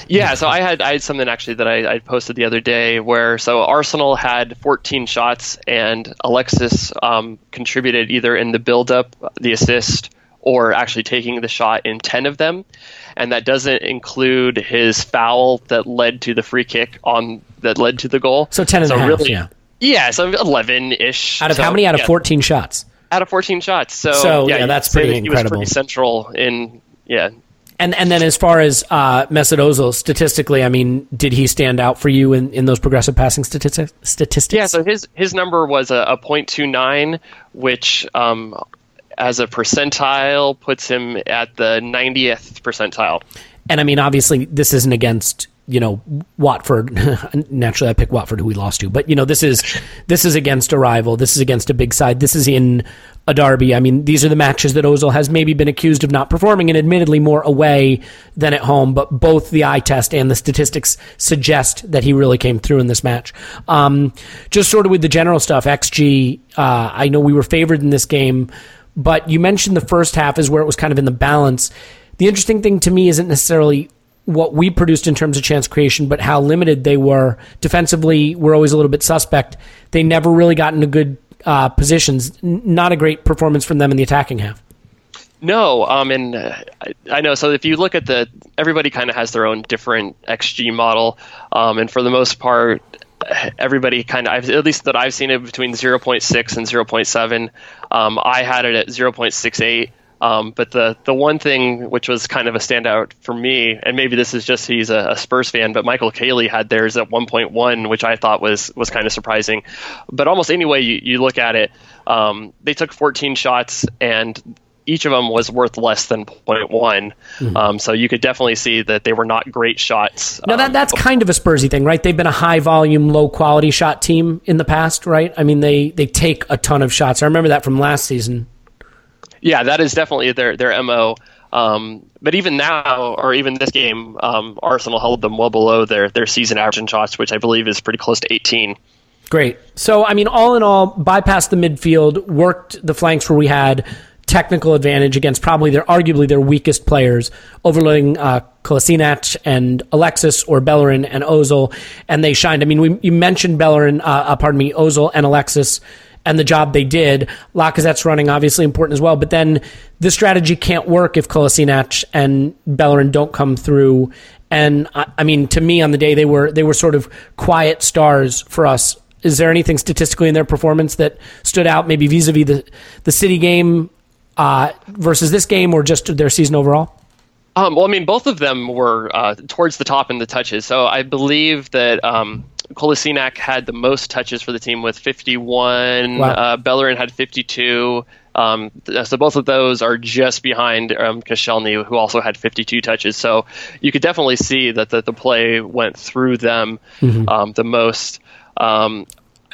Yeah, so I had I had something actually that I, I posted the other day where so Arsenal had 14 shots and Alexis um, contributed either in the build-up, the assist, or actually taking the shot in 10 of them, and that doesn't include his foul that led to the free kick on that led to the goal. So 10 and a half, really, yeah. Yeah, so 11 ish. Out of how many? Out of fourteen shots. Out of 14 shots. So, So, yeah, you'd that's pretty that He was pretty central in yeah. And and then as far as uh, Mesut Ozil, statistically, I mean, did he stand out for you in, in those progressive passing statistics? Statistics? Yeah, so his his number was a, a .29, which um, as a percentile puts him at the 90th percentile. And I mean, obviously, this isn't against you know Watford. *laughs* Naturally, I pick Watford, who we lost to. But you know, this is this is against a rival. This is against a big side. This is in a derby. I mean, these are the matches that Ozil has maybe been accused of not performing, and admittedly more away than at home. But both the eye test and the statistics suggest that he really came through in this match. Um, just sort of with the general stuff, XG. Uh, I know we were favored in this game, but you mentioned the first half is where it was kind of in the balance. The interesting thing to me isn't necessarily what we produced in terms of chance creation, but how limited they were defensively. We're always a little bit suspect. They never really got into good uh, positions. N- Not a great performance from them in the attacking half. No, um, and uh, I, I know. So if you look at the, everybody kind of has their own different XG model, um, and for the most part, everybody kind of, at least that I've seen it between 0.6 and 0.7. Um, I had it at 0.68. Um, but the the one thing which was kind of a standout for me, and maybe this is just he's a, a Spurs fan, but Michael Caley had theirs at 1.1, which I thought was was kind of surprising. But almost any way you, you look at it, um, they took 14 shots and each of them was worth less than 0.1. Um, so you could definitely see that they were not great shots. Now that that's kind of a Spursy thing, right? They've been a high volume, low quality shot team in the past, right? I mean, they they take a ton of shots. I remember that from last season. Yeah, that is definitely their their mo. Um, but even now, or even this game, um, Arsenal held them well below their their season average in shots, which I believe is pretty close to 18. Great. So, I mean, all in all, bypassed the midfield, worked the flanks where we had technical advantage against probably their arguably their weakest players, overloading uh, Kolasinac and Alexis or Bellerin and Ozil, and they shined. I mean, we, you mentioned Bellerin, uh, uh, pardon me, Ozil and Alexis. And the job they did, Lacazette's running obviously important as well. But then the strategy can't work if Kolasinac and Bellerin don't come through. And I, I mean, to me, on the day they were they were sort of quiet stars for us is there anything statistically in their performance that stood out, maybe vis-a-vis the the City game uh, versus this game, or just their season overall? Um, well, I mean, both of them were uh, towards the top in the touches. So I believe that um, Kolasinac had the most touches for the team with 51. Wow. Uh, Bellerin had 52. Um, so both of those are just behind um, Koscielny, who also had 52 touches. So you could definitely see that the, the play went through them Mhm. um, the most. Um,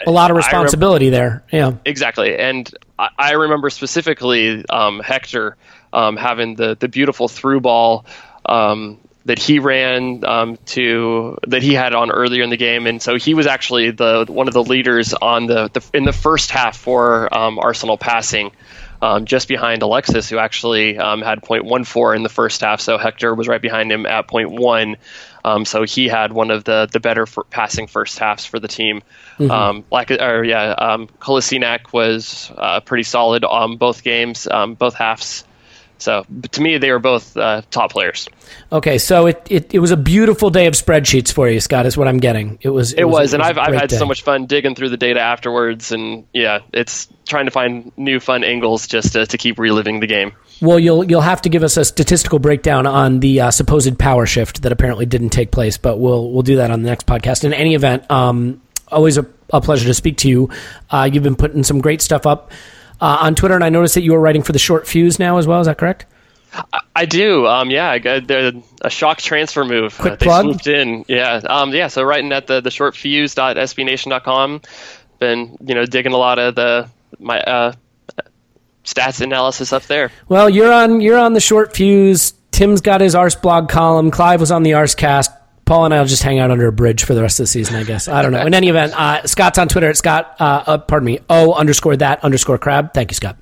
A lot of responsibility there. Yeah. Exactly, and I, I remember specifically um, Hector um, having the the beautiful through ball um, that he ran um, to that he had on earlier in the game, and so he was actually the one of the leaders on the, the in the first half for um, Arsenal passing. Um, just behind Alexis, who actually um, had 0.14 in the first half. So Hector was right behind him at 0.1. Um, so he had one of the the better passing first halves for the team. Mhm. Um, like, or yeah, um, Kolasinac was uh, pretty solid on both games, um, both halves. So to me, they were both uh, top players. Okay, so it, it, it was a beautiful day of spreadsheets for you, Scott. Is what I'm getting. It was. It, was, and a I've I've had day. so much fun digging through the data afterwards, and yeah, it's trying to find new fun angles just to, to keep reliving the game. Well, you'll you'll have to give us a statistical breakdown on the uh, supposed power shift that apparently didn't take place, but we'll we'll do that on the next podcast. In any event, um, always a, a pleasure to speak to you. Uh, you've been putting some great stuff up uh, on Twitter, and I noticed that you were writing for the Short Fuse now as well. Is that correct? I do. Um, yeah, I got the, a shock transfer move. Quick Uh, they plug? swooped in. Yeah. Um, yeah. So writing at the the shortfuse.sbnation.com. Been you know digging a lot of the my uh, stats analysis up there. Well, you're on you're on the Short Fuse. Tim's got his Arseblog column. Clive was on the Arsecast. Paul and I will just hang out under a bridge for the rest of the season, I guess. I don't know. In any event, uh, Scott's on Twitter at Scott. Uh, uh, pardon me. O underscore that underscore crab. Thank you, Scott.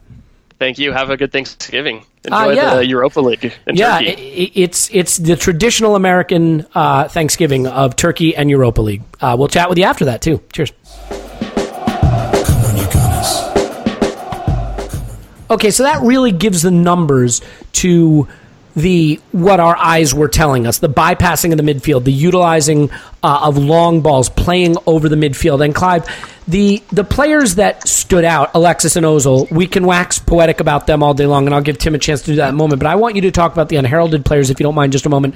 Thank you. Have a good Thanksgiving. Enjoy Uh, yeah. the Europa League in yeah, Turkey. i- i- it's it's the traditional American uh, Thanksgiving of Turkey and Europa League. Uh, we'll chat with you after that too. Cheers. Okay, so that really gives the numbers to the what our eyes were telling us: the bypassing of the midfield, the utilizing uh, of long balls, playing over the midfield. And Clive, the the players that stood out, Alexis and Ozil, we can wax poetic about them all day long, and I'll give Tim a chance to do that in a moment. But I want you to talk about the unheralded players, if you don't mind, just a moment.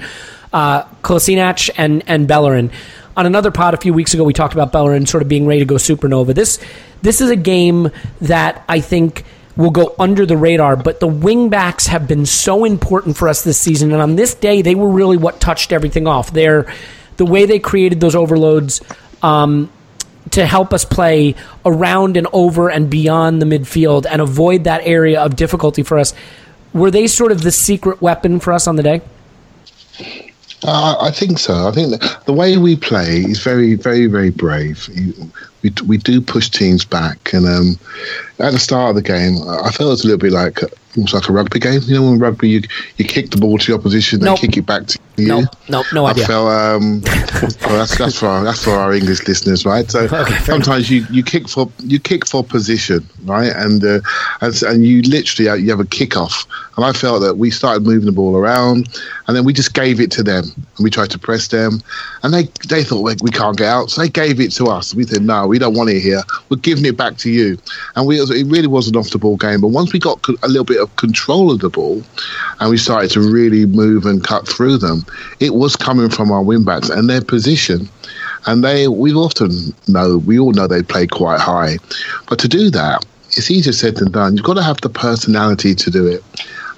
Uh, Kolasinac and and Bellerin. On another pod a few weeks ago, we talked about Bellerin sort of being ready to go supernova. This this is a game that I think will go under the radar, but the wingbacks have been so important for us this season. And on this day, they were really what touched everything off. They're, the way they created those overloads um, to help us play around and over and beyond the midfield and avoid that area of difficulty for us. Were they sort of the secret weapon for us on the day? Uh, I think so. I think the way we play is very, very, very brave. We, we do push teams back, and um, at the start of the game, I felt it was a little bit like almost like a rugby game. You know, when rugby you you kick the ball to the opposition, they kick it back to you. No, no, no I felt um, *laughs* well, that's that's for our, that's for our English listeners, right? So sometimes you, you kick for you kick for position, right? And uh, and, and you literally uh, you have a kick off, and I felt that we started moving the ball around, and then we just gave it to them, and we tried to press them, and they they thought we, we can't get out, so they gave it to us. We said no, we don't want it here. We're giving it back to you, and we it really was an off the ball game. But once we got a little bit of control of the ball, and we started to really move and cut through them, it was coming from our wing backs and their position. And they, we often know, we all know they play quite high, but to do that, it's easier said than done. You've got to have the personality to do it.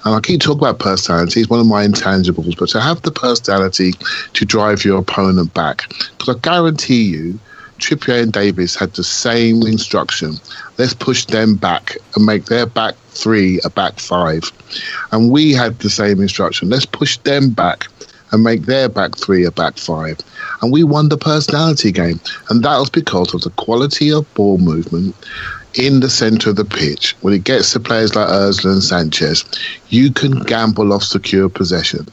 And I keep talking about personality; it's one of my intangibles. But to have the personality to drive your opponent back, because I guarantee you, Trippier and Davies had the same instruction. Let's push them back and make their back three a back five. And we had the same instruction. Let's push them back and make their back three a back five. And we won the personality game. And that was because of the quality of ball movement in the centre of the pitch. When it gets to players like Ozil and Sanchez, you can gamble off secure possession.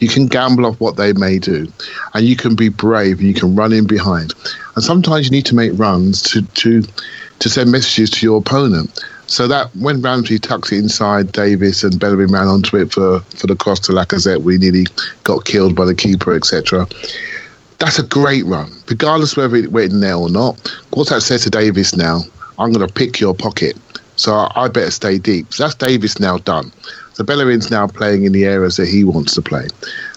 You can gamble off what they may do. And you can be brave and you can run in behind. And sometimes you need to make runs to, to, to send messages to your opponent. So that when Ramsey tucks it inside Davies and Bellerin ran onto it for, for the cross to Lacazette, we nearly got killed by the keeper, etc. That's a great run, regardless whether it went in there or not. What's that said to Davies now? I'm going to pick your pocket, so I better stay deep. So that's Davies now done. So Bellerin's now playing in the areas that he wants to play.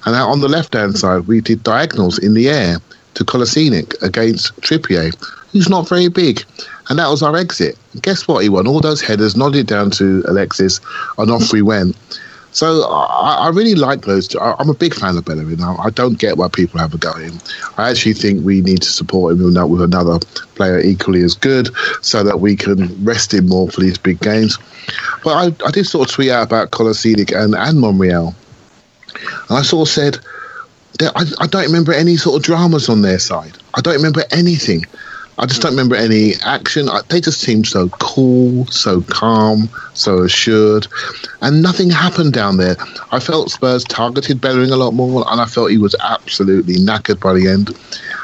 And on the left hand side, we did diagonals in the air to Kolasinac against Trippier, who's not very big. And that was our exit. guess what? He won all those headers, nodded down to Alexis, and off we went. So I, I really like those. I, am a big fan of Bellerin. I, I don't get why people have a go at him. I actually think we need to support him with another player equally as good so that we can rest him more for these big games. But I, I did sort of tweet out about Kolasinac and, and Monreal. And I sort of said, I, I don't remember any sort of dramas on their side. I don't remember anything. I just don't remember any action. They just seemed so cool, so calm, so assured, and nothing happened down there. I felt Spurs targeted Bellerin a lot more, and I felt he was absolutely knackered by the end.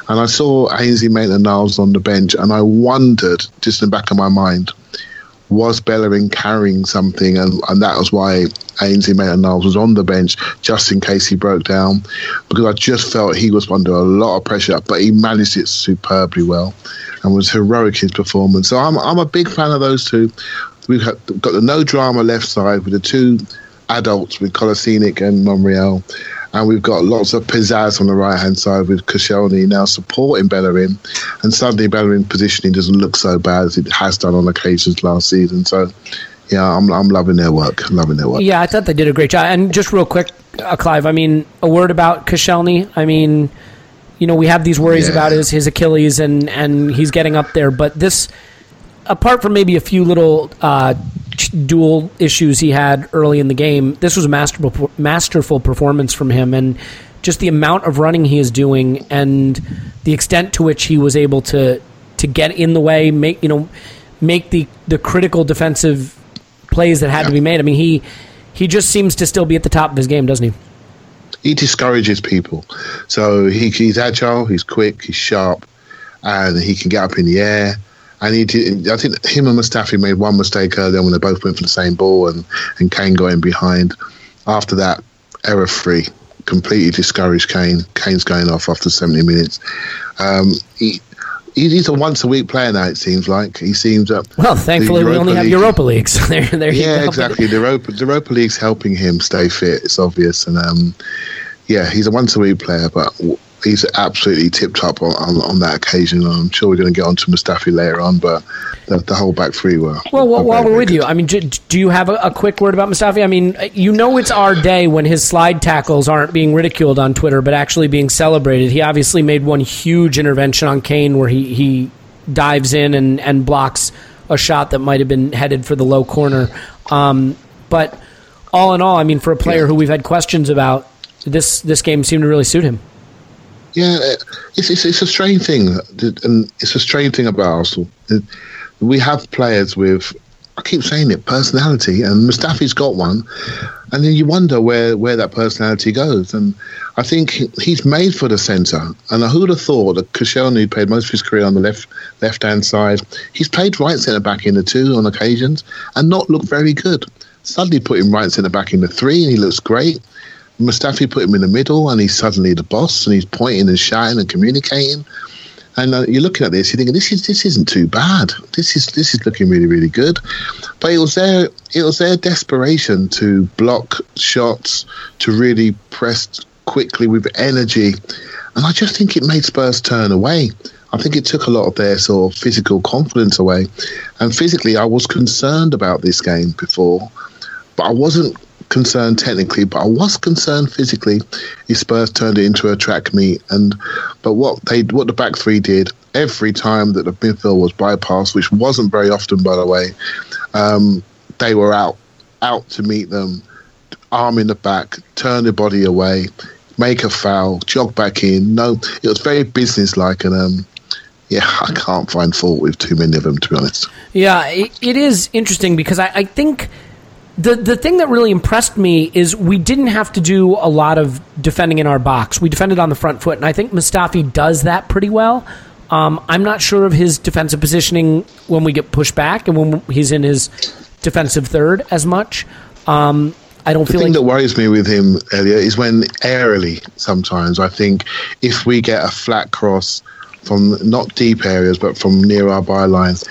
And I saw Ainsley Maitland-Niles on the bench, and I wondered, just in the back of my mind, was Bellerin carrying something, and, and that was why Ainsley Maitland-Niles was on the bench just in case he broke down, because I just felt he was under a lot of pressure, but he managed it superbly well, and was heroic in his performance. So I'm I'm a big fan of those two. We've got, the no drama left side with the two adults with Kolasinac and Monreal, and we've got lots of pizzazz on the right hand side with Koscielny now supporting Bellerin, and suddenly Bellerin positioning doesn't look so bad as it has done on occasions last season. So, yeah, I'm I'm loving their work, loving their work. Yeah, I thought they did a great job. And just real quick, uh, Clive, I mean, a word about Koscielny. I mean, you know, we have these worries yeah. about his his Achilles, and and he's getting up there, but this apart from maybe a few little uh, dual issues he had early in the game, this was a masterful masterful performance from him, and just the amount of running he is doing, and the extent to which he was able to to get in the way, make you know, make the the critical defensive plays that had yeah. to be made. I mean, he he just seems to still be at the top of his game, doesn't he? He discourages people. So he, he's agile, he's quick, he's sharp, and he can get up in the air he did, I think him and Mustafi made one mistake earlier when they both went for the same ball and, and Kane got in behind. After that, error free, completely discouraged Kane. Kane's going off after 70 minutes. Um, he, he's a once a week player now. It seems like he seems up. Well, thankfully we only have Europa League, so *laughs* there, there yeah, exactly. The Europa, the Europa League's helping him stay fit. It's obvious, and um, yeah, he's a once a week player, but he's absolutely tip top on, on, on, that occasion. I'm sure we're going to get on to Mustafi later on, but the, the whole back three were. Well, were while we're with good. you, I mean, do, do you have a, a, quick word about Mustafi? I mean, you know, it's our day when his slide tackles aren't being ridiculed on Twitter, but actually being celebrated. He obviously made one huge intervention on Kane where he, he dives in and, and blocks a shot that might have been headed for the low corner. Um, but all in all, I mean, for a player yeah. who we've had questions about, this this game seemed to really suit him. Yeah, it's, it's, it's a strange thing, and it's a strange thing about Arsenal. We have players with, I keep saying it, personality, and Mustafi's got one, and then you wonder where, where that personality goes. And I think he's made for the centre, and who would have thought that Koscielny who played most of his career on the left left hand side, he's played right centre back in the two on occasions, and not looked very good. Suddenly put him right centre back in the three, and he looks great. Mustafi put him in the middle, and he's suddenly the boss, and he's pointing and shouting and communicating. And uh, you're looking at this, you're thinking this is this isn't too bad. This is this is looking really really good. But it was their it was their desperation to block shots, to really press quickly with energy, and I just think it made Spurs turn away. I think it took a lot of their sort of physical confidence away. And physically, I was concerned about this game before, but I wasn't concerned technically, but I was concerned physically. His Spurs turned it into a track meet, and but what they what the back three did every time that the midfield was bypassed, which wasn't very often, by the way, um, they were out out to meet them, arm in the back, turn the body away, make a foul, jog back in. No, it was very businesslike, and um, yeah, *laughs* I can't find fault with too many of them, to be honest. Yeah, it, it is interesting because I, I think the the thing that really impressed me is we didn't have to do a lot of defending in our box. We defended on the front foot, and I think Mustafi does that pretty well. Um, I'm not sure of his defensive positioning when we get pushed back and when he's in his defensive third as much. Um, I don't the feel thing like that worries me with him, Elliot, is when airily sometimes I think if we get a flat cross from not deep areas but from near our byline,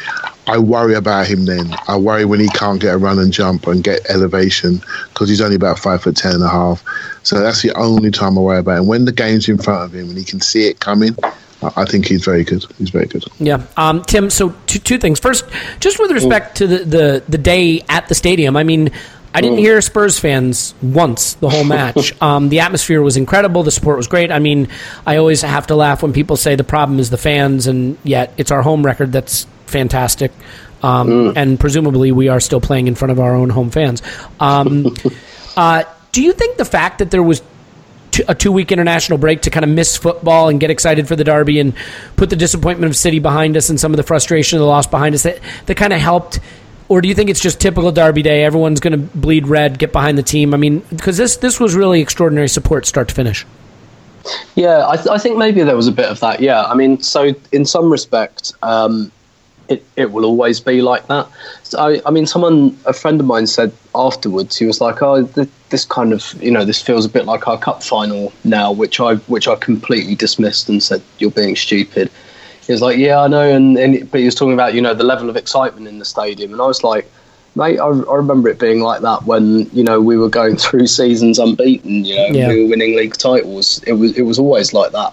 I worry about him then. I worry when he can't get a run and jump and get elevation because he's only about five foot ten and a half. So that's the only time I worry about him. When the game's in front of him and he can see it coming, I think he's very good. He's very good. Yeah, um, Tim. So two, two things. First, just with respect to the, the the day at the stadium. I mean, I didn't hear Spurs fans once the whole match. *laughs* um, the atmosphere was incredible. The support was great. I mean, I always have to laugh when people say the problem is the fans, and yet it's our home record that's fantastic. Um, And presumably, we are still playing in front of our own home fans. Um, *laughs* uh, do you think the fact that there was two, a two week international break to kind of miss football and get excited for the derby and put the disappointment of City behind us and some of the frustration of the loss behind us that, that kind of helped? Or do you think it's just typical Derby Day? Everyone's going to bleed red, get behind the team. I mean, because this this was really extraordinary support, start to finish. Yeah, I, th- I think maybe there was a bit of that. Yeah, I mean, so in some respect, um, it it will always be like that. So I, I mean, someone, a friend of mine said afterwards, he was like, "Oh, th- this kind of, you know, this feels a bit like our cup final now," which I which I completely dismissed and said, "You're being stupid." He was like, "Yeah, I know," and, and but he was talking about you know the level of excitement in the stadium, and I was like. Mate, I, I remember it being like that when you know we were going *laughs* through seasons unbeaten. You know, Yeah. we were winning league titles. It was it was always like that,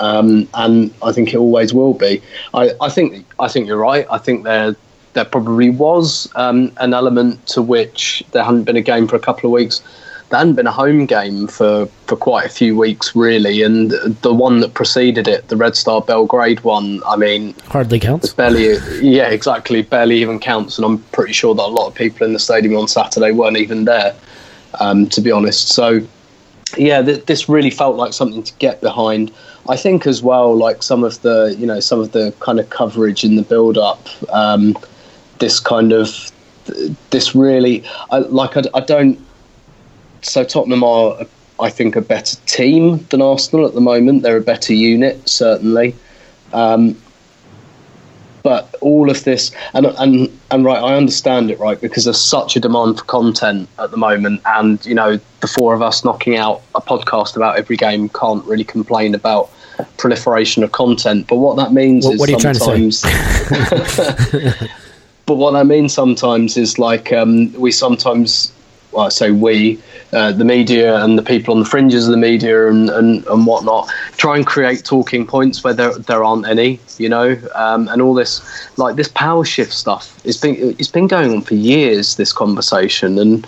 um, and I think it always will be. I, I think I think you're right. I think there there probably was um, an element to which there hadn't been a game for a couple of weeks. There hadn't been a home game for, for quite a few weeks, really, and the one that preceded it, the Red Star Belgrade one, I mean, Hardly counts. barely, yeah, exactly, barely even counts. And I'm pretty sure that a lot of people in the stadium on Saturday weren't even there, um, to be honest. So, yeah, th- this really felt like something to get behind. I think as well, like some of the, you know, some of the kind of coverage in the build-up, um, this kind of, this really, I, like, I, I don't. So Tottenham are, I think, a better team than Arsenal at the moment. They're a better unit, certainly. Um, but all of this and and and right i understand it right because there's such a demand for content at the moment and you know the four of us knocking out a podcast about every game can't really complain about proliferation of content but what that means What- is what are you trying to say? sometimes *laughs* *laughs* but what that means sometimes is like um, we sometimes well, I say we, uh, the media and the people on the fringes of the media and, and, and whatnot, try and create talking points where there, there aren't any, you know, um, and all this, like this power shift stuff, it's been, it's been going on for years, this conversation. And,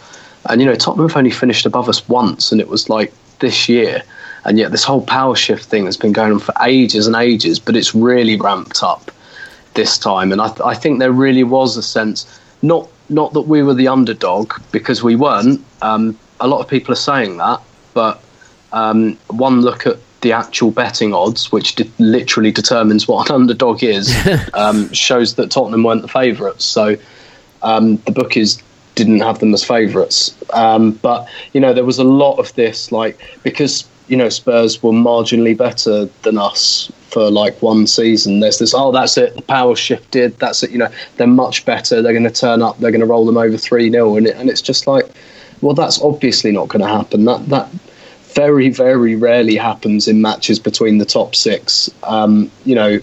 and, you know, Tottenham have only finished above us once, and it was like this year. And yet this whole power shift thing has been going on for ages and ages, but it's really ramped up this time. And I, th- I think there really was a sense, not not that we were the underdog because we weren't. Um, a lot of people are saying that, but um, one look at the actual betting odds, which de- literally determines what an underdog is, *laughs* um, shows that Tottenham weren't the favourites. So um, the bookies didn't have them as favourites. Um, but you know, there was a lot of this, like because you know Spurs were marginally better than us for like one season. There's this, oh, that's it, the power shifted. That's it. You know, they're much better. They're going to turn up. They're going to roll them over three 0 and it, and it's just like, well, that's obviously not going to happen. That that very very rarely happens in matches between the top six. Um, you know.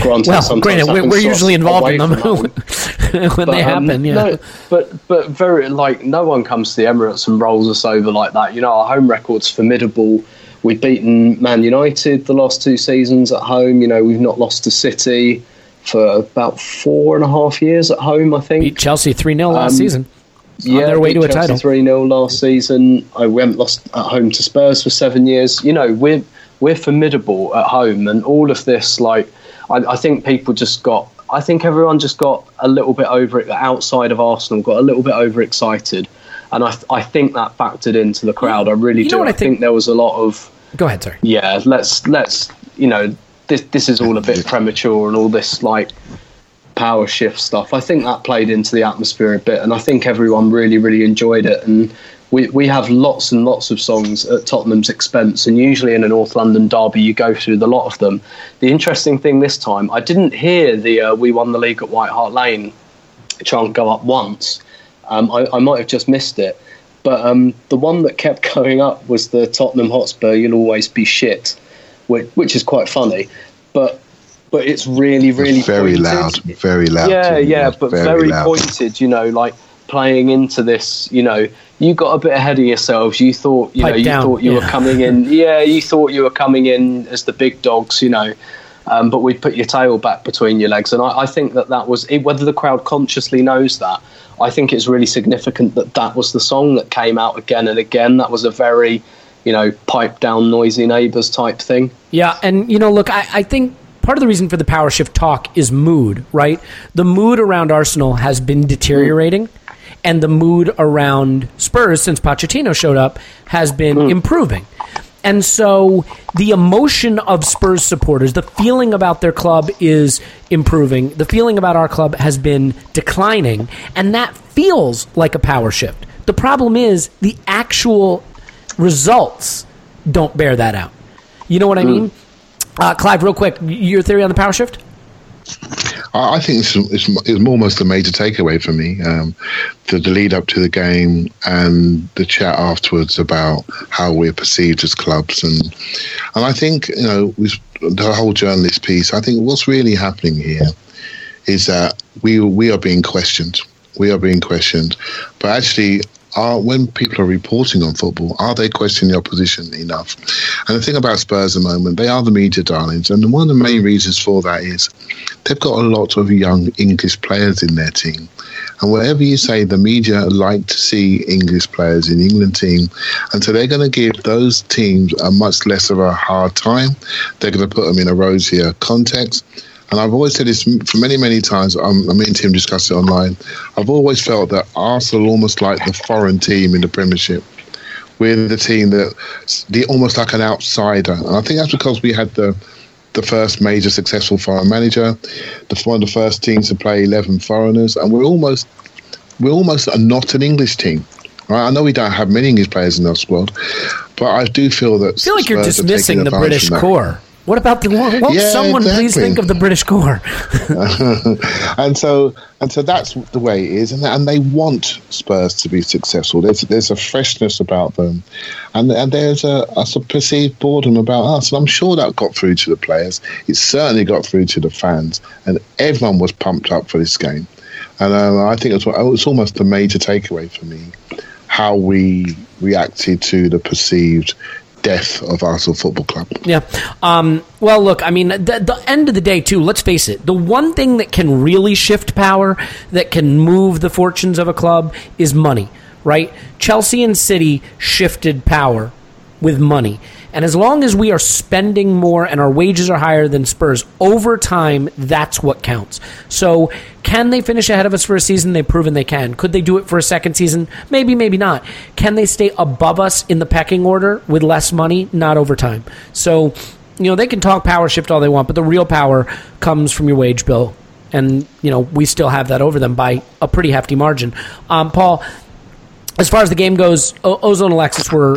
Granted, Well, sometimes granted, we're, we're usually involved in them *laughs* when they But, um, happen. Yeah. No, but but very like no one comes to the Emirates and rolls us over like that. You know, our home record's formidable. We've beaten Man United the last two seasons at home. You know, we've not lost to City for about four and a half years at home. I think Beat Chelsea 3 0 last Um, season. on their way to a Chelsea title. Three 0 last season. I went lost at home to Spurs for seven years. You know, we're we're formidable at home, and all of this, like, I, I think people just got. I think everyone just got a little bit over it outside of Arsenal, got a little bit overexcited, and I I think that factored into the crowd. I really You do. I I think- think there was a lot of Go ahead, sorry. yeah. Let's let's you know this this is all a bit premature and all this like power shift stuff. I think that played into the atmosphere a bit, and I think everyone really, really enjoyed it. And we, we have lots and lots of songs at Tottenham's expense, and usually in a North London derby, you go through the lot of them. The interesting thing this time, I didn't hear the uh, "We won the league at White Hart Lane" chant go up once. Um, I, I might have just missed it. But um, the one that kept *laughs* going up was the Tottenham Hotspur, "You'll always be shit," which, which is quite funny. But but it's really really very pointed. loud, very loud. Yeah, yeah, but very very, pointed. You know, like playing into this. You know, you got a bit ahead of yourselves. You thought, you Pipe know, you down, thought you were coming in. *laughs* Yeah, you thought you were coming in as the big dogs. You know. Um, but we put your tail back between your legs, and I, I think that that was whether the crowd consciously knows that. I think it's really significant that that was the song that came out again and again. That was a very, you know, pipe down, noisy neighbours type thing. Yeah, and you know, look, I, I think part of the reason for the power shift talk is mood, right? The mood around Arsenal has been deteriorating, and the mood around Spurs since Pochettino showed up has been improving. And so the emotion of Spurs supporters, the feeling about their club is improving. The feeling about our club has been declining, and that feels like a power shift. The problem is the actual results don't bear that out. You know what I mean? Uh, Clive, real quick, your theory on the power shift? I think it's, it's, it's almost a major takeaway for me. Um, the, the lead up to the game and the chat afterwards about how we're perceived as clubs, and and I think you know the whole journalist piece. I think what's really happening here is that we we are being questioned. We are being questioned, but actually. Are, when people are reporting on football, are they questioning the opposition enough? And the thing about Spurs at the moment, they are the media darlings, and one of the main reasons for that is they've got a lot of young English players in their team. And whatever you say, the media like to see English players in England team, and so they're going to give those teams a much less of uh, a hard time. They're going to put them in a rosier context. And I've always said this for many, many times. Um, me and Tim discussed it online. I've always felt that Arsenal are almost like the foreign team in the Premiership. We're the team that the almost like an outsider, and I think that's because we had the the first major successful foreign manager, the one of the first teams to play eleven foreigners, and we're almost we're almost a, not an English team. Right? I know we don't have many English players in our squad, but I do feel that I feel like you're dismissing the British core. What about the won't Yeah, someone please think of the British core? *laughs* and so and so that's the way it is, and and they want Spurs to be successful. There's there's a freshness about them, and and there's a, a perceived boredom about us. And I'm sure that got through to the players. It certainly got through to the fans, and everyone was pumped up for this game. And uh, I think it's it's almost the major takeaway for me how we reacted to the perceived death of Arsenal Football Club. Yeah. Um, well, look, I mean, the, the end of the day, too, let's face it, the one thing that can really shift power, that can move the fortunes of a club, is money, right? Chelsea and City shifted power with money. And as long as we are spending more and our wages are higher than Spurs, over time, that's what counts. So, can they finish ahead of us for a season? They've proven they can. Could they do it for a second season? Maybe, maybe not. Can they stay above us in the pecking order with less money? Not over time. So, you know, they can talk power shift all they want, but the real power comes from your wage bill. And, you know, we still have that over them by a pretty hefty margin. Um, Paul, as far as the game goes, o- Ozil and Alexis were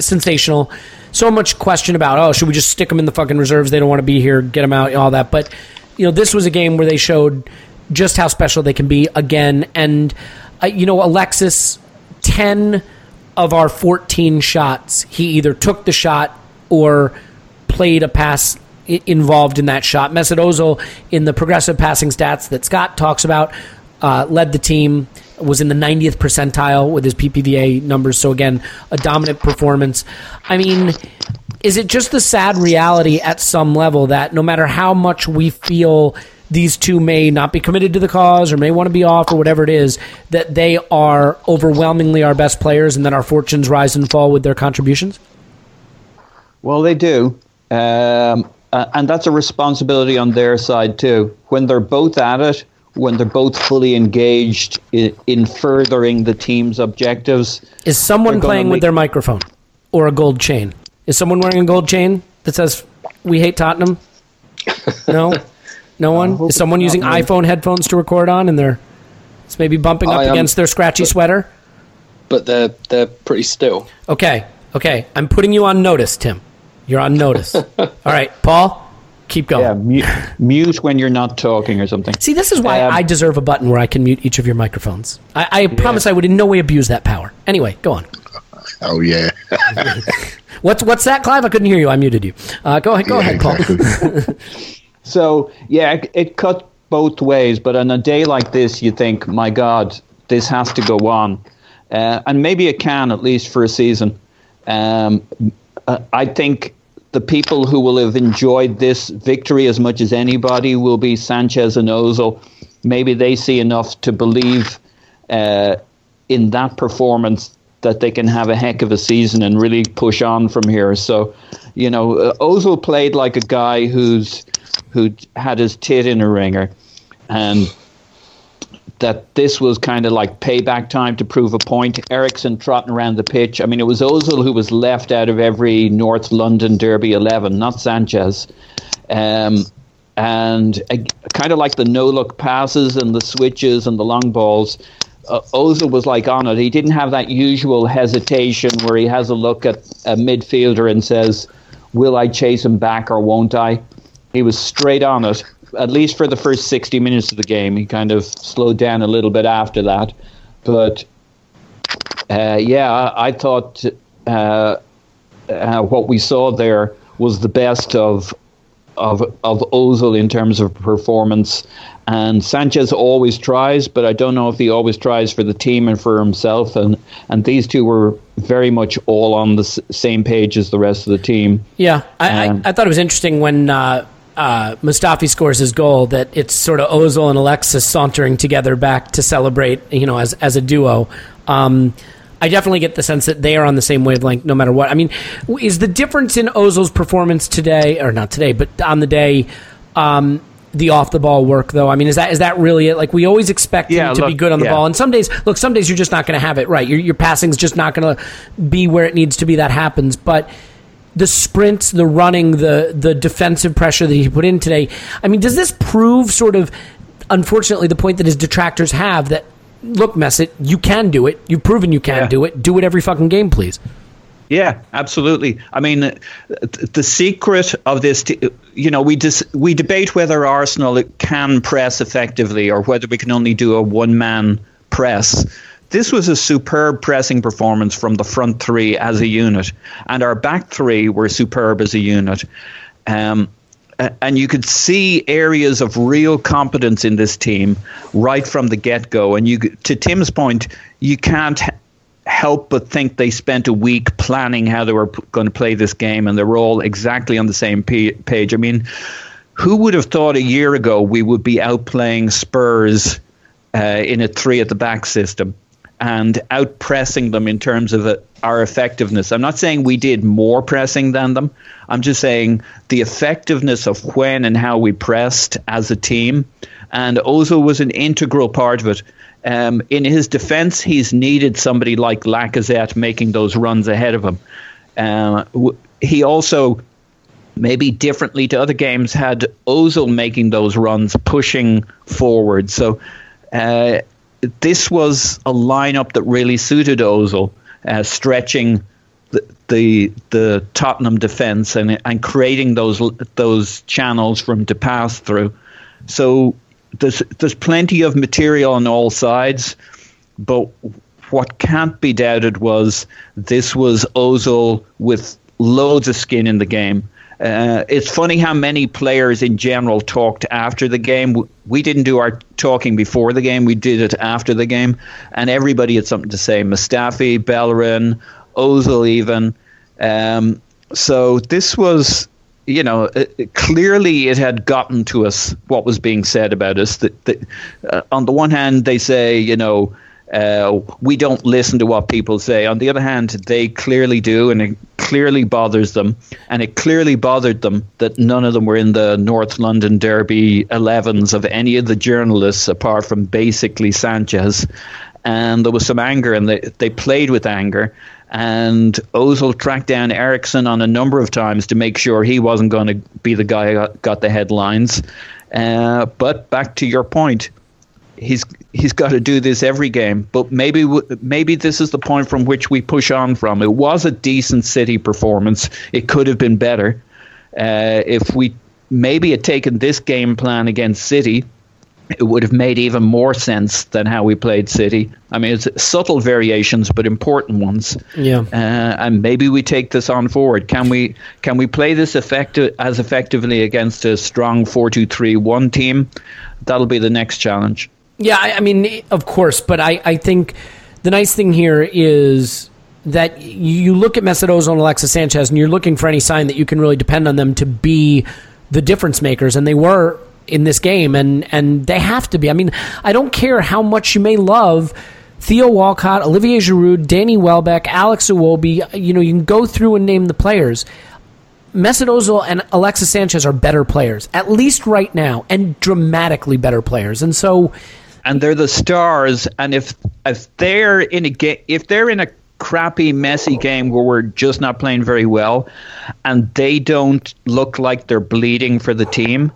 sensational. So much question about, oh, should we just stick them in the fucking reserves? They don't want to be here, get them out, all that. But, you know, this was a game where they showed just how special they can be again. And, uh, you know, Alexis, 10 of our 14 shots, he either took the shot or played a pass involved in that shot. Mesut Ozil, in the progressive passing stats that Scott talks about, uh, led the team, was in the 90th percentile with his PPDA numbers. So, again, a dominant performance. I mean, is it just the sad reality at some level that no matter how much we feel these two may not be committed to the cause or may want to be off or whatever it is, that they are overwhelmingly our best players and that our fortunes rise and fall with their contributions? Well, they do. Um, and that's a responsibility on their side, too. When they're both at it, when they're both fully engaged in, in furthering the team's objectives. Is someone playing with their microphone or a gold chain? Is someone wearing a gold chain that says "We hate Tottenham"? *laughs* No, no one. Is someone using me. iPhone headphones to record on, and they're it's maybe bumping up I am- against their scratchy sweater? But they're they're pretty still. Okay, okay. I'm putting you on notice, Tim. You're on notice. *laughs* All right, Paul, keep going. Yeah, mute, mute when you're not talking or something. See, this is why Um, I deserve a button where I can mute each of your microphones. I, I promise I would in no way abuse that power. Anyway, go on. Oh yeah. *laughs* What's what's that, Clive? I couldn't hear you. I muted you. Uh, go ahead. Go Yeah, ahead, Paul. exactly. *laughs* So yeah, it, it cut both ways. But on a day like this, you think, my God, this has to go on, uh, and maybe it can at least for a season. Um, uh, I think the people who will have enjoyed this victory as much as anybody will be Sanchez and Ozil. Maybe they see enough to believe uh, in that performance that they can have a heck of a season and really push on from here. So, you know, uh, Ozil played like a guy who's who had his tit in a ringer, and that this was kind of like payback time to prove a point. Eriksen trotting around the pitch. I mean, it was Ozil who was left out of every North London Derby 11, not Sanchez. Um, and uh, kind of like the no look passes and the switches and the long balls. Uh, Ozil was like on it. He didn't have that usual hesitation where he has a look at a midfielder and says, Will I chase him back or won't I? He was straight on it at least for the first 60 minutes of the game. He kind of slowed down a little bit after that. But uh, yeah, I, I thought uh, uh, what we saw there was the best of of of Ozil in terms of performance. And Sanchez always tries, but I don't know if he always tries for the team and for himself. And and these two were very much all on the s- same page as the rest of the team. Yeah, I, um, I, I, thought it was interesting when uh, uh, Mustafi scores his goal that it's sort of Ozil and Alexis sauntering together back to celebrate, you know, as as a duo. Um, I definitely get the sense that they are on the same wavelength no matter what. I mean, is the difference in Ozil's performance today, or not today, but on the day, um, the off the ball work though? I mean, is that is that really it? Like we always expect yeah, him to look, be good on the yeah. ball, and some days, look, some days you're just not going to have it right. Your your passing's just not going to be where it needs to be. That happens, but the sprints, the running, the the defensive pressure that he put in today. I mean, does this prove sort of, unfortunately, the point that his detractors have that look, Mesut, you can do it. You've proven you can Yeah. do it. Do it every fucking game, please. Yeah, absolutely. I mean, uh, the secret of this, you know, we dis- we debate whether Arsenal can press effectively or whether we can only do a one man press. This was a superb pressing performance from the front three as a unit, and our back three were superb as a unit. Um, and you could see areas of real competence in this team right from the get go. And you, to Tim's point, you can't help but think they spent a week planning how they were p- going to play this game, and they were all exactly on the same p- page. I mean, who would have thought a year ago we would be outplaying Spurs uh, in a three at the back system and outpressing them in terms of uh, our effectiveness? I'm not saying we did more pressing than them. I'm just saying the effectiveness of when and how we pressed as a team. And Ozil was an integral part of it. Um, in his defence, he's needed somebody like Lacazette making those runs ahead of him. Uh, he also, maybe differently to other games, had Ozil making those runs, pushing forward. So uh, this was a lineup that really suited Ozil, uh, stretching the, the the Tottenham defence and and creating those those channels for him to pass through. So there's there's plenty of material on all sides, but what can't be doubted was this was Ozil with loads of skin in the game. Uh, it's funny how many players in general talked after the game. We didn't do our talking before the game; we did it after the game, and everybody had something to say. Mustafi, Bellerin, Ozil, even. Um, so this was, you know, uh, clearly it had gotten to us what was being said about us. That, that uh, on the one hand, they say, you know, uh, we don't listen to what people say. On the other hand, they clearly do, and it clearly bothers them. And it clearly bothered them that none of them were in the North London Derby 11s of any of the journalists, apart from basically Sanchez. And there was some anger, and they, they played with anger. And Ozil tracked down Eriksen on a number of times to make sure he wasn't going to be the guy who got, got the headlines. Uh, but back to your point, he's he's got to do this every game. But maybe maybe this is the point from which we push on from. It was a decent City performance. It could have been better uh, if we maybe had taken this game plan against City. It would have made even more sense than how we played City. I mean, it's subtle variations, but important ones. Yeah. Uh, and maybe we take this on forward. Can we can we play this effective as effectively against a strong 4-2-3-1 team? That'll be the next challenge. Yeah, I, I mean, of course, but I, I think the nice thing here is that you look at Mesut Ozil and Alexis Sanchez, and you're looking for any sign that you can really depend on them to be the difference makers, and they were in this game, and and they have to be. I mean, I don't care how much you may love. Theo Walcott, Olivier Giroud, Danny Welbeck, Alex Iwobi, you know, you can go through and name the players. Mesut Ozil and Alexis Sanchez are better players, at least right now, and dramatically better players. And so, and they're the stars. And if if they're in a game, if they're in a crappy, messy game where we're just not playing very well, and they don't look like they're bleeding for the team,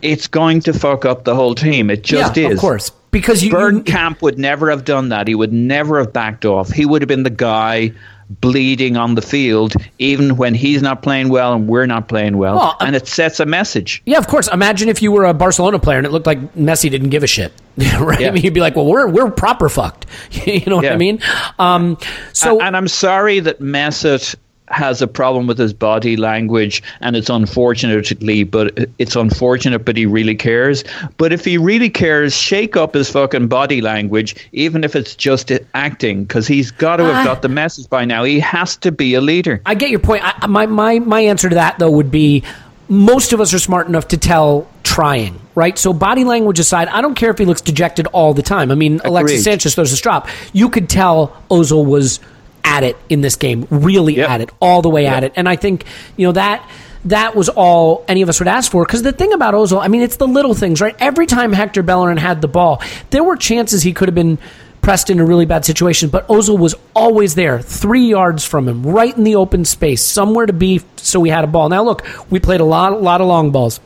it's going to fuck up the whole team. It just yeah, is, of course. Because you, Bergkamp would never have done that. He would never have backed off. He would have been the guy bleeding on the field, even when he's not playing well and we're not playing well. well and it sets a message. Yeah, of course. Imagine if you were a Barcelona player and it looked like Messi didn't give a shit, *laughs* right? Yeah. I mean, you'd be like, "Well, we're we're proper fucked." *laughs* you know what yeah. I mean? Um, so, and, and I'm sorry that Mesut has a problem with his body language and it's unfortunately but it's unfortunate but he really cares but if he really cares shake up his fucking body language even if it's just acting because he's got to have uh, got the message by now he has to be a leader i get your point I, my, my, my answer to that though would be most of us are smart enough to tell trying, right? So body language aside, I don't care if he looks dejected all the time. I mean, Agreed. Alexis Sanchez throws a strop. You could tell Ozil was at it in this game, really yep. at it, all the way yep. at it. And I think, you know, that that was all any of us would ask for. Because the thing about Ozil, I mean, it's the little things, right? Every time Hector Bellerin had the ball, there were chances he could have been pressed in a really bad situation, but Ozil was always there, three yards from him, right in the open space, somewhere to be so we had a ball. Now, look, we played a lot, a lot of long balls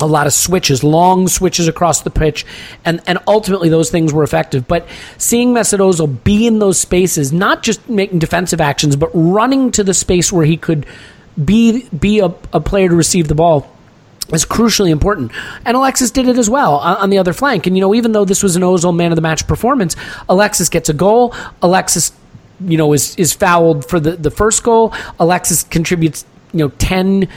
a lot of switches, long switches across the pitch, and, and ultimately those things were effective. But seeing Mesut be in those spaces, not just making defensive actions, but running to the space where he could be be a, a player to receive the ball is crucially important. And Alexis did it as well on the other flank. And you know, even though this was an Ozil man of the match performance, Alexis gets a goal. Alexis, you know, is is fouled for the the first goal. Alexis contributes, you know, ten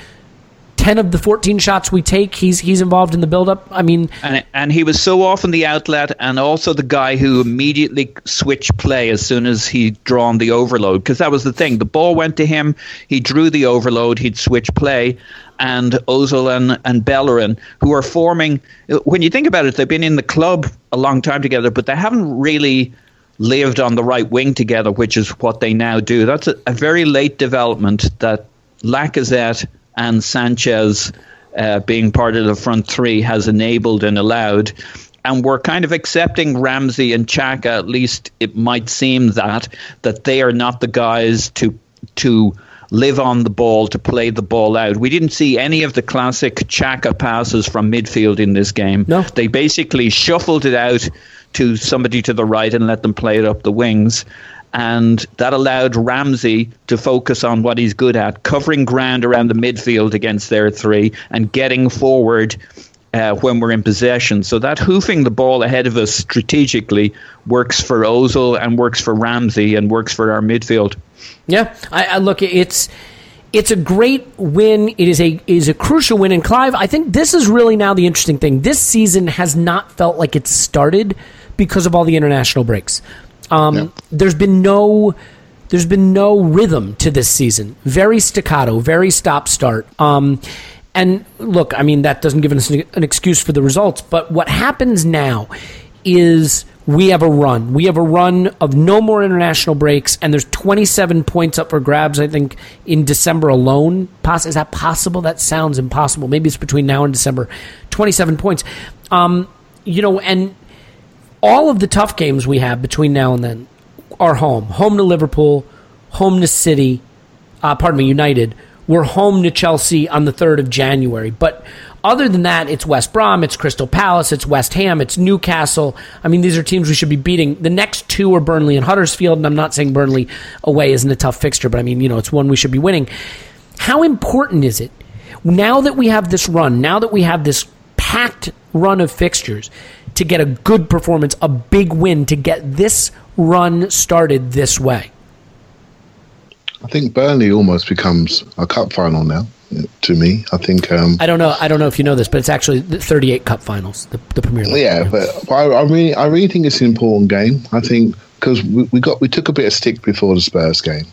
10 of the 14 shots we take, he's he's involved in the build-up. I mean, and, and he was so often the outlet and also the guy who immediately switched play as soon as he'd drawn the overload because that was the thing. The ball went to him, he drew the overload, he'd switch play, and Ozil and, and Bellerin, who are forming. When you think about it, they've been in the club a long time together, but they haven't really lived on the right wing together, which is what they now do. That's a, a very late development that Lacazette and Sanchez uh, being part of the front three has enabled and allowed. And we're kind of accepting Ramsey and Xhaka, at least it might seem that, that they are not the guys to to live on the ball, to play the ball out. We didn't see any of the classic Xhaka passes from midfield in this game. No. They basically shuffled it out to somebody to the right and let them play it up the wings and that allowed Ramsey to focus on what he's good at, covering ground around the midfield against their three and getting forward uh, when we're in possession. So that hoofing the ball ahead of us strategically works for Ozil and works for Ramsey and works for our midfield. Yeah, I, I look. It's it's a great win. It is a is a crucial win. And Clive, I think this is really now the interesting thing. This season has not felt like it started because of all the international breaks. Um, There's been no there's been no rhythm to this season. Very staccato, very stop start. Um, and look, I mean that doesn't give us an excuse for the results, but what happens now is we have a run. We have a run of no more international breaks, and there's 27 points up for grabs. I think in December alone. Is that possible? That sounds impossible. Maybe it's between now and December. 27 points. Um, you know, and all of the tough games we have between now and then are home. Home to Liverpool, home to City, uh, pardon me, United. We're home to Chelsea on the 3rd of January. But other than that, it's West Brom, it's Crystal Palace, it's West Ham, it's Newcastle. I mean, these are teams we should be beating. The next two are Burnley and Huddersfield, and I'm not saying Burnley away isn't a tough fixture, but I mean, you know, it's one we should be winning. How important is it now that we have this run, now that we have this packed run of fixtures, to get a good performance, a big win, to get this run started this way? I think Burnley almost becomes a cup final now. to me. I think. Um, I don't know. I don't know if you know this, but it's actually the 38 Cup Finals, the, the Premier League. Yeah, but, but I, I, really, I really think it's an important game. I think because we, we got we took a bit of stick before the Spurs game,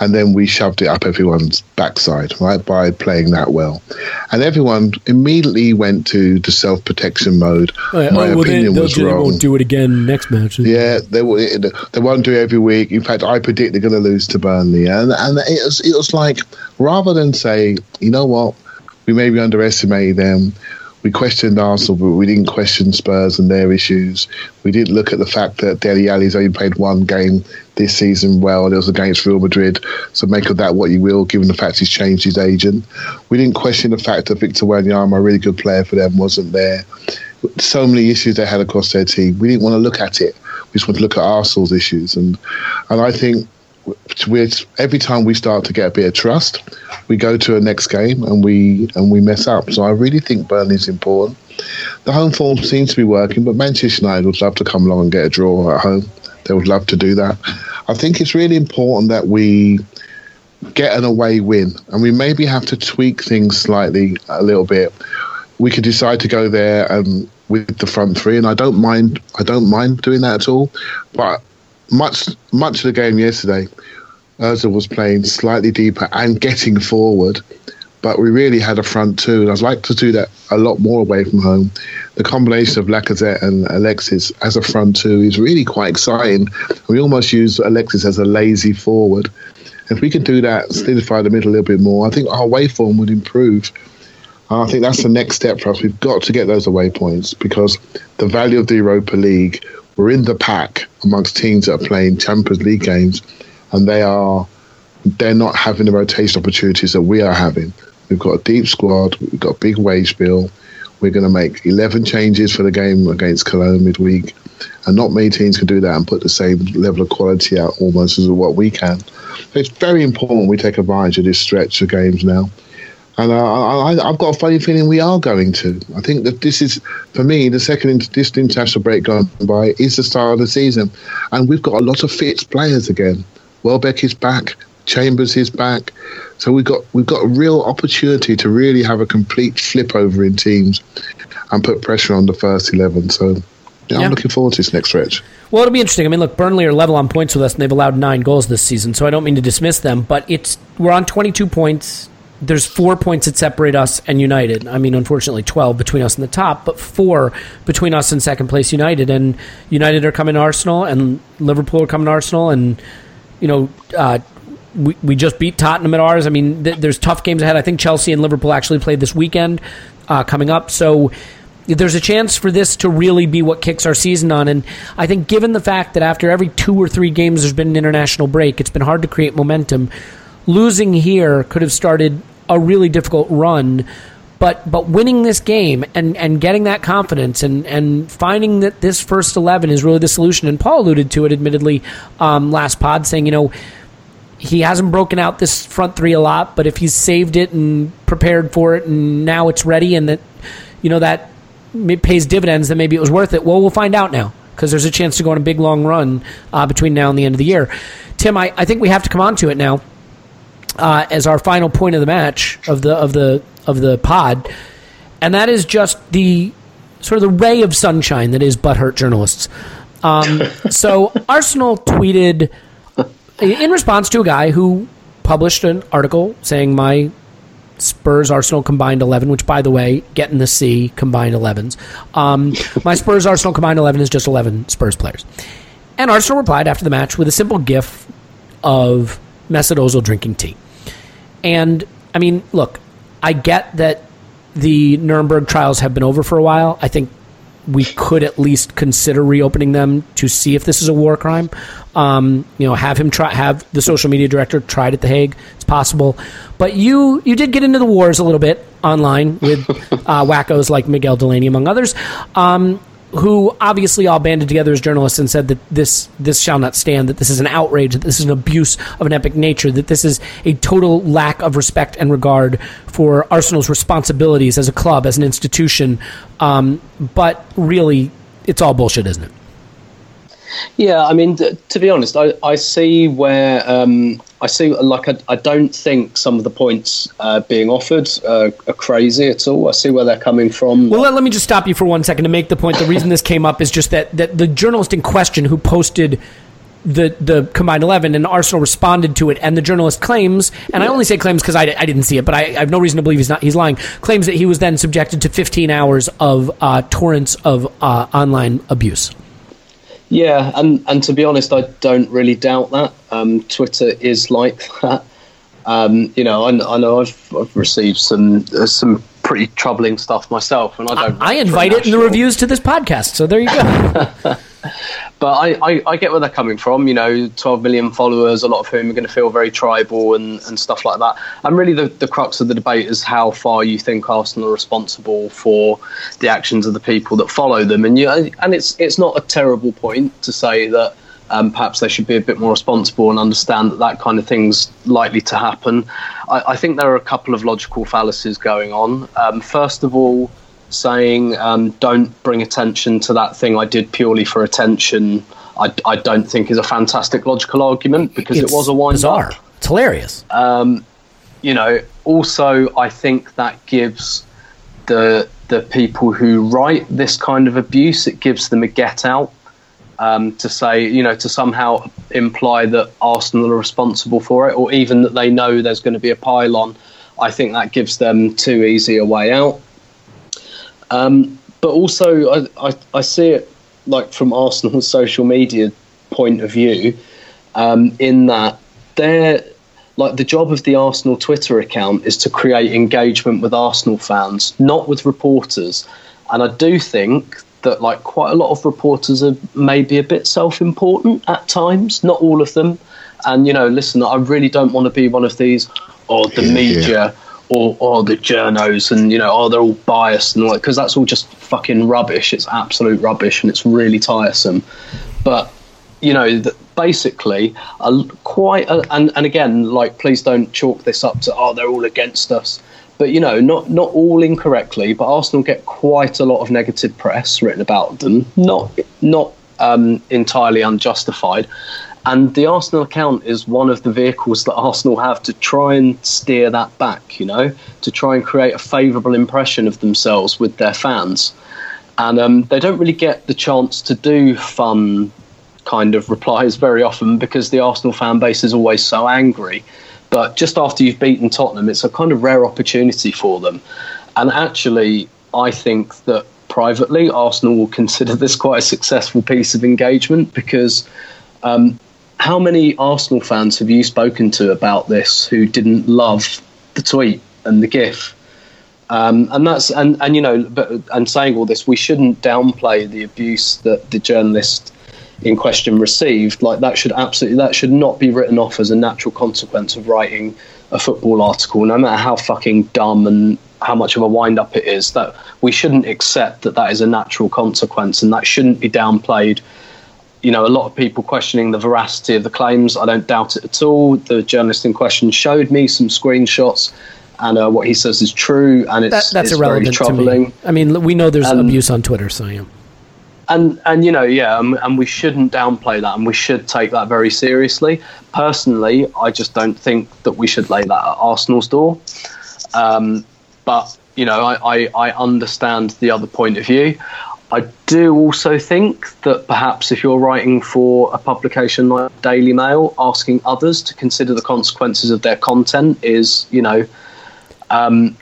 and then we shoved it up everyone's backside, right, by playing that well. And everyone immediately went to the self protection mode. Yeah. My oh, well, opinion they, was they wrong. won't do it again next match. Yeah, they. They won't do it every week. In fact, I predict they're going to lose to Burnley, and and it was it was like rather than say, you know what, we maybe underestimated them. We questioned Arsenal, but we didn't question Spurs and their issues. We didn't look at the fact that Dele Alli's only played one game this season well, and it was against Real Madrid. So make of that what you will, given the fact he's changed his agent. We didn't question the fact that Victor Wanyama, a really good player for them, wasn't there. So many issues they had across their team. We didn't want to look at it. We just want to look at Arsenal's issues, and and I think every time we start to get a bit of trust, we go to a next game and we and we mess up. So I really think Burnley's important. The home form seems to be working, but Manchester United would love to come along and get a draw at home. They would love to do that. I think it's really important that we get an away win, and we maybe have to tweak things slightly a little bit. We could decide to go there and with the front three, and I don't mind. I don't mind doing that at all. But much much of the game yesterday, Özil was playing slightly deeper and getting forward, but we really had a front two, and I'd like to do that a lot more away from home. The combination of Lacazette and Alexis as a front two is really quite exciting. We almost use Alexis as a lazy forward. If we can do that, solidify the middle a little bit more, I think our away form would improve. And I think that's the next step for us. We've got to get those away points because the value of the Europa League we're in the pack amongst teams that are playing Champions League games, and they are they're not having the rotation opportunities that we are having. We've got a deep squad, we've got a big wage bill. We're going to make 11 changes for the game against Cologne midweek, and not many teams can do that and put the same level of quality out almost as what we can. It's very important we take advantage of this stretch of games now. And I, have got a funny feeling we are going to. I think that this is, for me, the second this international break gone by is the start of the season, and we've got a lot of fit players again. Welbeck is back, Chambers is back, so we've got we've got a real opportunity to really have a complete flip over in teams and put pressure on the first eleven. So. Yeah, yeah. I'm looking forward to this next stretch. Well, it'll be interesting. I mean, look, Burnley are level on points with us, and they've allowed nine goals this season. So I don't mean to dismiss them, but it's we're on 22 points there's four points that separate us and United. I mean, unfortunately, 12 between us and the top, but four between us and second place United. And United are coming to Arsenal, and Liverpool are coming to Arsenal, and, you know, uh, we, we just beat Tottenham at ours. I mean, th- there's tough games ahead. I think Chelsea and Liverpool actually played this weekend uh, coming up. So there's a chance for this to really be what kicks our season on. And I think, given the fact that after every two or three games there's been an international break, it's been hard to create momentum losing here could have started a really difficult run. But but winning this game and, and getting that confidence and, and finding that this first eleven is really the solution. And Paul alluded to it, admittedly, um, last pod, saying you know he hasn't broken out this front three a lot, but if he's saved it and prepared for it, and now it's ready, and that you know that pays dividends, then maybe it was worth it. Well, we'll find out now because there's a chance to go on a big long run uh, between now and the end of the year. Tim, I, I think we have to come on to it now uh, as our final point of the match of the of the of the pod, and that is just the sort of the ray of sunshine that is butthurt journalists. Um, *laughs* so Arsenal tweeted in response to a guy who published an article saying my Spurs Arsenal combined 11, which, by the way, get in the C combined 11s. Um, my Spurs Arsenal combined 11 is just 11 Spurs players. And Arsenal replied after the match with a simple gif of Mesut Ozil drinking tea. And I mean, look, I get that the Nuremberg trials have been over for a while. I think we could at least consider reopening them to see if this is a war crime. Um, you know, have him try, have the social media director tried at the Hague. It's possible, but you you did get into the wars a little bit online with *laughs* uh, wackos like Miguel Delaney, among others. Um, who obviously all banded together as journalists and said that this this shall not stand, that this is an outrage, that this is an abuse of an epic nature, that this is a total lack of respect and regard for Arsenal's responsibilities as a club, as an institution. Um, but really, it's all bullshit, isn't it? Yeah, I mean, th- to be honest, I, I see where um, I see like I, I don't think some of the points uh, being offered uh, are crazy at all. I see where they're coming from. Well, let, let me just stop you for one second to make the point. The reason this came up is just that, that the journalist in question who posted the the combined 11 and Arsenal responded to it and the journalist claims and I only say claims because I, I didn't see it but I, I have no reason to believe he's not he's lying claims that he was then subjected to 15 hours of uh, torrents of uh, online abuse Yeah, and, and to be honest, I don't really doubt that. Um, Twitter is like *laughs* that. Um, you know, I, I know I've, I've received some uh, some pretty troubling stuff myself, and I don't. I invite it in the reviews to this podcast so there you go *laughs* but I, I, I, get where they're coming from. You know, 12 million followers, a lot of whom are going to feel very tribal and, and stuff like that. And really, the, the crux of the debate is how far you think Arsenal are responsible for the actions of the people that follow them. And you, and it's it's not a terrible point to say that. Um, perhaps they should be a bit more responsible and understand that that kind of thing's likely to happen. I, I think there are a couple of logical fallacies going on. Um, first of all, saying um, don't bring attention to that thing I did purely for attention, I, I don't think is a fantastic logical argument because it's it was a wind bizarre. up. It's hilarious. Um, you know, also I think that gives the the people who write this kind of abuse it gives them a get out um, to say, you know, to somehow imply that Arsenal are responsible for it, or even that they know there's going to be a pile-on. I think that gives them too easy a way out. Um, but also, I, I, I, see it like from Arsenal's *laughs* social media point of view, um, in that they're like the job of the Arsenal Twitter account is to create engagement with Arsenal fans, not with reporters. And I do think that like quite a lot of reporters are maybe a bit self-important at times, not all of them. And you know, listen, I really don't want to be one of these or oh, the media. Yeah or, the journos and you know oh they're all biased and all that because that's all just fucking rubbish. It's absolute rubbish and it's really tiresome. But you know the, basically a, quite a, and, and again like please don't chalk this up to oh they're all against us. But you know not not all incorrectly but arsenal get quite a lot of negative press written about them. Not not um, entirely unjustified and the Arsenal account is one of the vehicles that Arsenal have to try and steer that back, you know, to try and create a favourable impression of themselves with their fans. And um, they don't really get the chance to do fun kind of replies very often because the Arsenal fan base is always so angry. But just after you've beaten Tottenham, it's a kind of rare opportunity for them. And actually, I think that privately, Arsenal will consider this quite a successful piece of engagement because um, how many Arsenal fans have you spoken to about this who didn't love the tweet and the GIF? Um, and that's and, and you know, but and saying all this, we shouldn't downplay the abuse that the journalist in question received. Like that should absolutely that should not be written off as a natural consequence of writing a football article, no matter how fucking dumb and how much of a wind up it is. That we shouldn't accept that that is a natural consequence, and that shouldn't be downplayed you know, a lot of people questioning the veracity of the claims. I don't doubt it at all. The journalist in question showed me some screenshots, and uh, what he says is true, and it's, that, that's it's irrelevant troubling. To me. I mean, we know there's um, abuse on Twitter, so yeah. And and you know, yeah, and, and we shouldn't downplay that, and we should take that very seriously. Personally, I just don't think that we should lay that at Arsenal's door. Um, but you know, I, I, I understand the other point of view. I do also think that perhaps if you're writing for a publication like Daily Mail, asking others to consider the consequences of their content is, you know, um,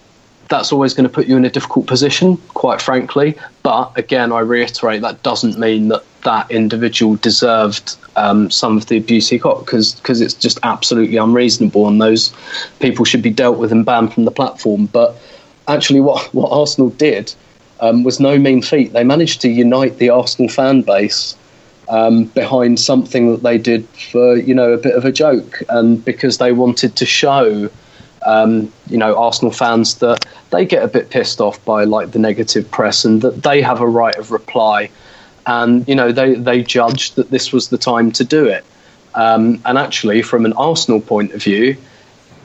that's always going to put you in a difficult position, quite frankly. But again, I reiterate that doesn't mean that that individual deserved um, some of the abuse he got because it's just absolutely unreasonable, and those people should be dealt with and banned from the platform. But actually, what what Arsenal did um, was no mean feat. They managed to unite the Arsenal fan base um, behind something that they did for you know a bit of a joke, and because they wanted to show. Um, you know, Arsenal fans that they get a bit pissed off by like the negative press and that they have a right of reply. And, you know, they, they judged that this was the time to do it. Um, and actually, from an Arsenal point of view,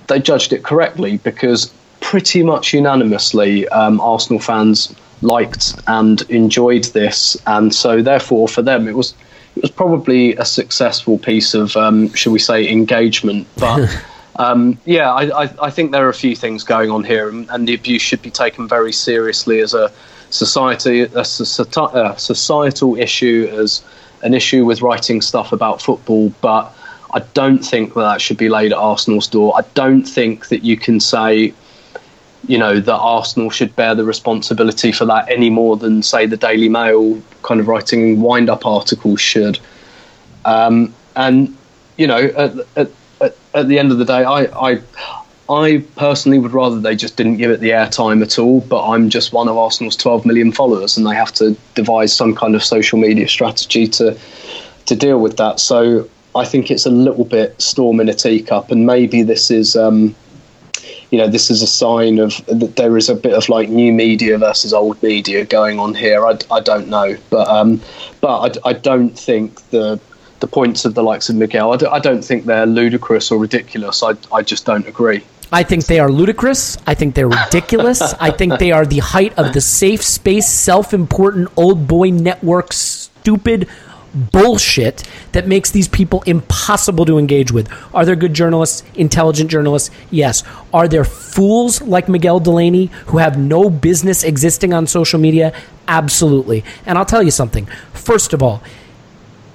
they judged it correctly because pretty much unanimously, um, Arsenal fans liked and enjoyed this, and so therefore for them it was it was probably a successful piece of, um, should we say, engagement. *laughs* But um, yeah, I, I, I, think there are a few things going on here, and, and, the abuse should be taken very seriously as a society, a, a societal issue, as an issue with writing stuff about football. But I don't think that that should be laid at Arsenal's door. I don't think that you can say you know that Arsenal should bear the responsibility for that any more than say the Daily Mail kind of writing wind up articles should. Um, and you know, at, at, at, the end of the day, I, I I personally would rather they just didn't give it the airtime at all. But I'm just one of Arsenal's 12 million followers, and they have to devise some kind of social media strategy to to deal with that. So I think it's a little bit storm in a teacup, and maybe this is. Um, you know, this is a sign of that there is a bit of like new media versus old media going on here. I, I don't know, but um, but I, I don't think the the points of the likes of Miguel. I, do, I don't think they're ludicrous or ridiculous. I I just don't agree. I think they are ludicrous. I think they're ridiculous. *laughs* I think they are the height of the safe space, self important old boy network, stupid bullshit that makes these people impossible to engage with. Are there good journalists, intelligent journalists? Yes. Are there fools like Miguel Delaney who have no business existing on social media? Absolutely. And I'll tell you something. First of all,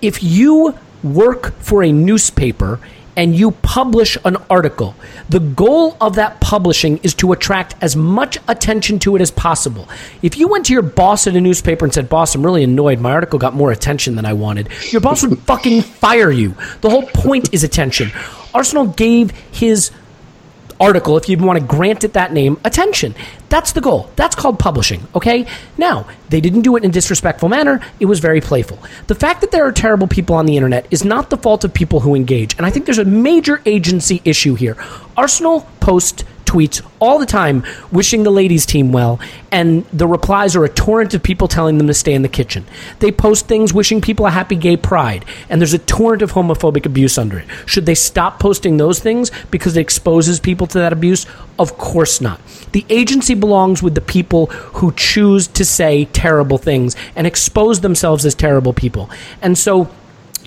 if you work for a newspaper and you publish an article, the goal of that publishing is to attract as much attention to it as possible. If you went to your boss at a newspaper and said, Boss, I'm really annoyed, my article got more attention than I wanted, your boss would *laughs* fucking fire you. The whole point is attention. Arsenal gave his article, if you want to grant it that name, attention. That's the goal. That's called publishing, okay? Now, they didn't do it in a disrespectful manner. It was very playful. The fact that there are terrible people on the internet is not the fault of people who engage. And I think there's a major agency issue here. Arsenal post tweets all the time wishing the ladies team well and the replies are a torrent of people telling them to stay in the kitchen. They post things wishing people a happy gay pride and there's a torrent of homophobic abuse under it. Should they stop posting those things because it exposes people to that abuse? Of course not. The agency belongs with the people who choose to say terrible things and expose themselves as terrible people. And so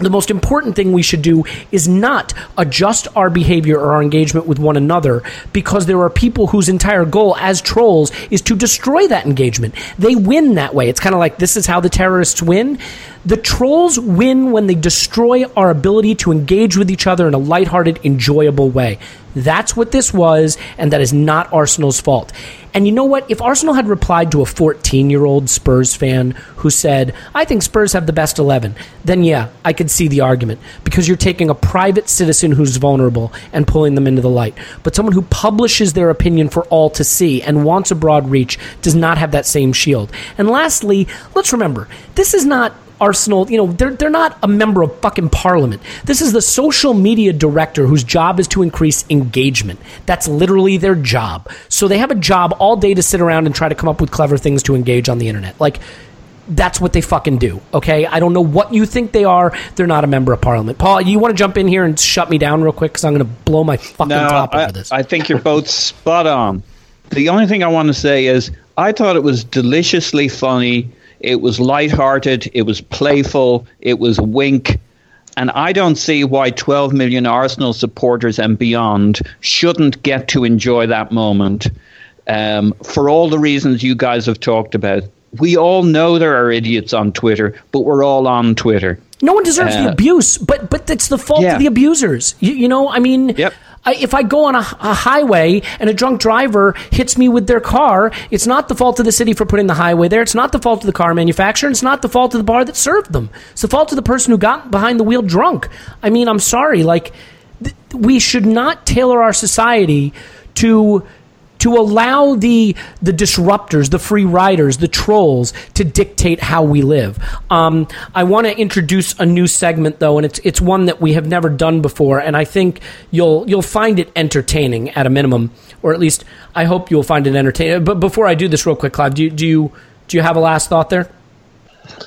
the most important thing we should do is not adjust our behavior or our engagement with one another because there are people whose entire goal as trolls is to destroy that engagement. They win that way. It's kind of like this is how the terrorists win. The trolls win when they destroy our ability to engage with each other in a lighthearted, enjoyable way. That's what this was, and that is not Arsenal's fault. And you know what? If Arsenal had replied to a 14 year old Spurs fan who said, I think Spurs have the best 11, then yeah, I could see the argument because you're taking a private citizen who's vulnerable and pulling them into the light. But someone who publishes their opinion for all to see and wants a broad reach does not have that same shield. And lastly, let's remember this is not Arsenal, you know, they're, they're not a member of fucking parliament. This is the social media director whose job is to increase engagement. That's literally their job. So they have a job all day to sit around and try to come up with clever things to engage on the internet. Like, that's what they fucking do. Okay, I don't know what you think they are. They're not a member of parliament. Paul, you want to jump in here and shut me down real quick because I'm going to blow my fucking no, top I, over this. I think you're both spot on. The only thing I want to say is I thought it was deliciously funny it was light-hearted. It was playful. It was a wink. And I don't see why 12 million Arsenal supporters and beyond shouldn't get to enjoy that moment um, for all the reasons you guys have talked about. We all know there are idiots on Twitter, but we're all on Twitter. No one deserves uh, the abuse, but but it's the fault yeah. of the abusers. You, you know, I mean, yep. I, if I go on a, a, highway and a drunk driver hits me with their car, it's not the fault of the city for putting the highway there. It's not the fault of the car manufacturer. It's not the fault of the bar that served them. It's the fault of the person who got behind the wheel drunk. I mean, I'm sorry. Like, th- we should not tailor our society to to allow the the disruptors, the free riders, the trolls to dictate how we live. Um, I want to introduce a new segment though, and it's it's one that we have never done before, and I think you'll you'll find it entertaining at a minimum, or at least I hope you'll find it entertaining. But before I do this, real quick, Clive, do you, do you do you have a last thought there?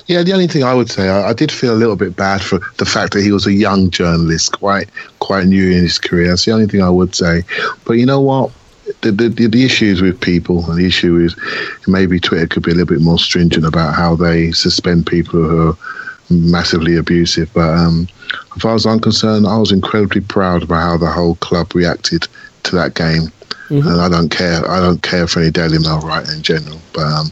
Yeah, the only thing I would say, I, I, did feel a little bit bad for the fact that he was a young journalist, quite quite new in his career. That's the only thing I would say. But you know what? The, the, the issues with people, and the issue is maybe Twitter could be a little bit more stringent about how they suspend people who are massively abusive. But um, as far as I'm concerned, I was incredibly proud about how the whole club reacted to that game. Mm-hmm. And I don't care. I don't care for any Daily Mail writing in general. But um,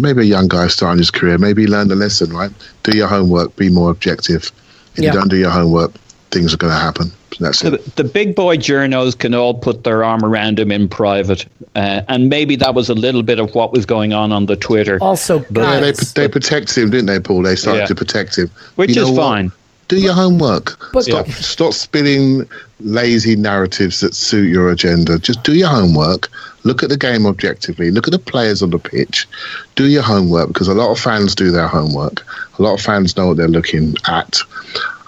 maybe a young guy starting his career, maybe learn the lesson. Right, do your homework, be more objective. If yeah. you don't do your homework, things are going to happen. That's it. The, the, big boy journos can all put their arm around him in private, uh, and maybe that was a little bit of what was going on on the Twitter. Also, but, yeah, they, they protect him, didn't they, Paul? They started yeah. to protect him, which you is fine. What? Do your homework. But stop, yeah. stop spinning lazy narratives that suit your agenda. Just do your homework. Look at the game objectively. Look at the players on the pitch. Do your homework because a lot of fans do their homework. A lot of fans know what they're looking at.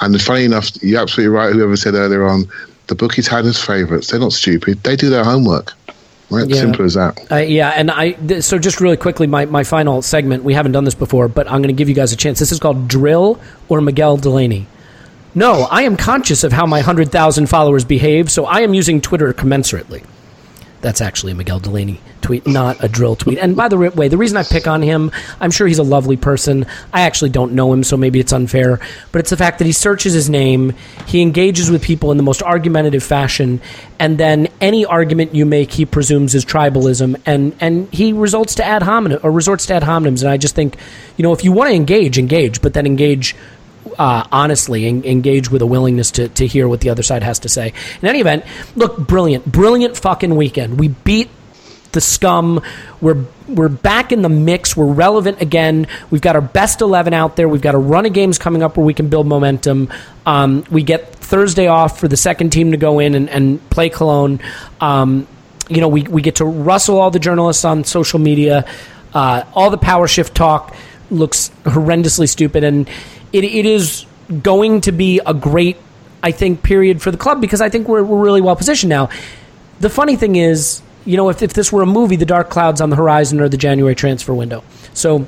And funny enough, you're absolutely right. Whoever said earlier on, the bookies had as favourites. They're not stupid. They do their homework. Right, yeah. simple as that. Uh, yeah, and I th- so just really quickly, my, my final segment. We haven't done this before, but I'm going to give you guys a chance. This is called Drill or Miguel Delaney. No, I am conscious of how my 100,000 followers behave, so I am using Twitter commensurately. That's actually a Miguel Delaney tweet, not a drill tweet. And by the way, the reason I pick on him, I'm sure he's a lovely person. I actually don't know him, so maybe it's unfair. But it's the fact that he searches his name, he engages with people in the most argumentative fashion, and then any argument you make, he presumes is tribalism, and and he results to ad hominem or resorts to ad hominems. And I just think, you know, if you want to engage, engage, but then engage uh, honestly engage with a willingness to, to hear what the other side has to say. In any event, look, brilliant, brilliant fucking weekend. We beat the scum. We're we're back in the mix. We're relevant again. We've got our best eleven out there. We've got a run of games coming up where we can build momentum. Um, we get Thursday off for the second team to go in and, and play Cologne. Um, you know, we, we get to rustle all the journalists on social media. Uh, all the power shift talk looks horrendously stupid, and it, it is going to be a great, I think, period for the club because I think we're, we're really well positioned now. The funny thing is, you know, if, if this were a movie, the dark clouds on the horizon are the January transfer window. So,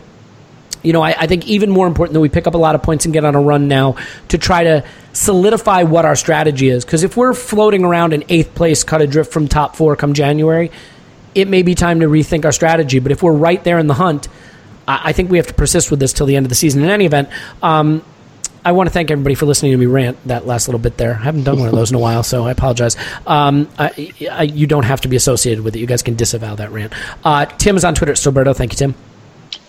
you know, I, I, think even more important that we pick up a lot of points and get on a run now to try to solidify what our strategy is. Because if we're floating around in eighth place, cut adrift from top four come January, it may be time to rethink our strategy. But if we're right there in the hunt, I, I think we have to persist with this till the end of the season. In any event, um, I want to thank everybody for listening to me rant that last little bit there. I haven't done one of those in a while, so I apologize. Um, I, I, you don't have to be associated with it. You guys can disavow that rant. Uh, Tim is on Twitter at Stillberto. Thank you, Tim.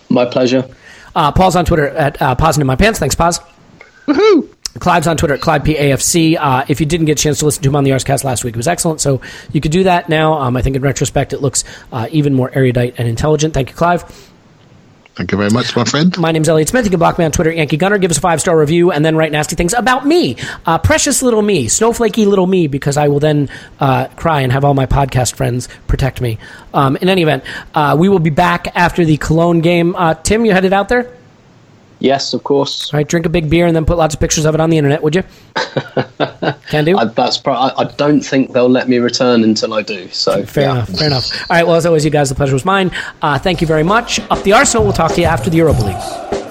My pleasure. Uh, Paul's on Twitter at uh, Pausing in My Pants. Thanks, Pause. Woohoo! Clive's on Twitter at ClivePAFC. Uh, if you didn't get a chance to listen to him on the Arsecast last week, it was excellent. So you could do that now. Um, I think in retrospect, it looks uh, even more erudite and intelligent. Thank you, Clive. Thank you very much, my friend. My name's Elliot Smith. You can block me on Twitter, Yankee Gunner. Give us a five star review, and then write nasty things about me, uh, precious little me, snowflakey little me, because I will then uh, cry and have all my podcast friends protect me. Um, in any event, uh, we will be back after the Cologne game. Uh, Tim, you headed out there? Yes, of course. All right, drink a big beer and then put lots of pictures of it on the internet, would you? *laughs* Can do. I, that's pro- I, I, don't think they'll let me return until I do. So fair yeah. enough. Fair enough. All right. Well, as always, you guys, the pleasure was mine. Uh, thank you very much. Up the Arsenal. We'll talk to you after the Europa League.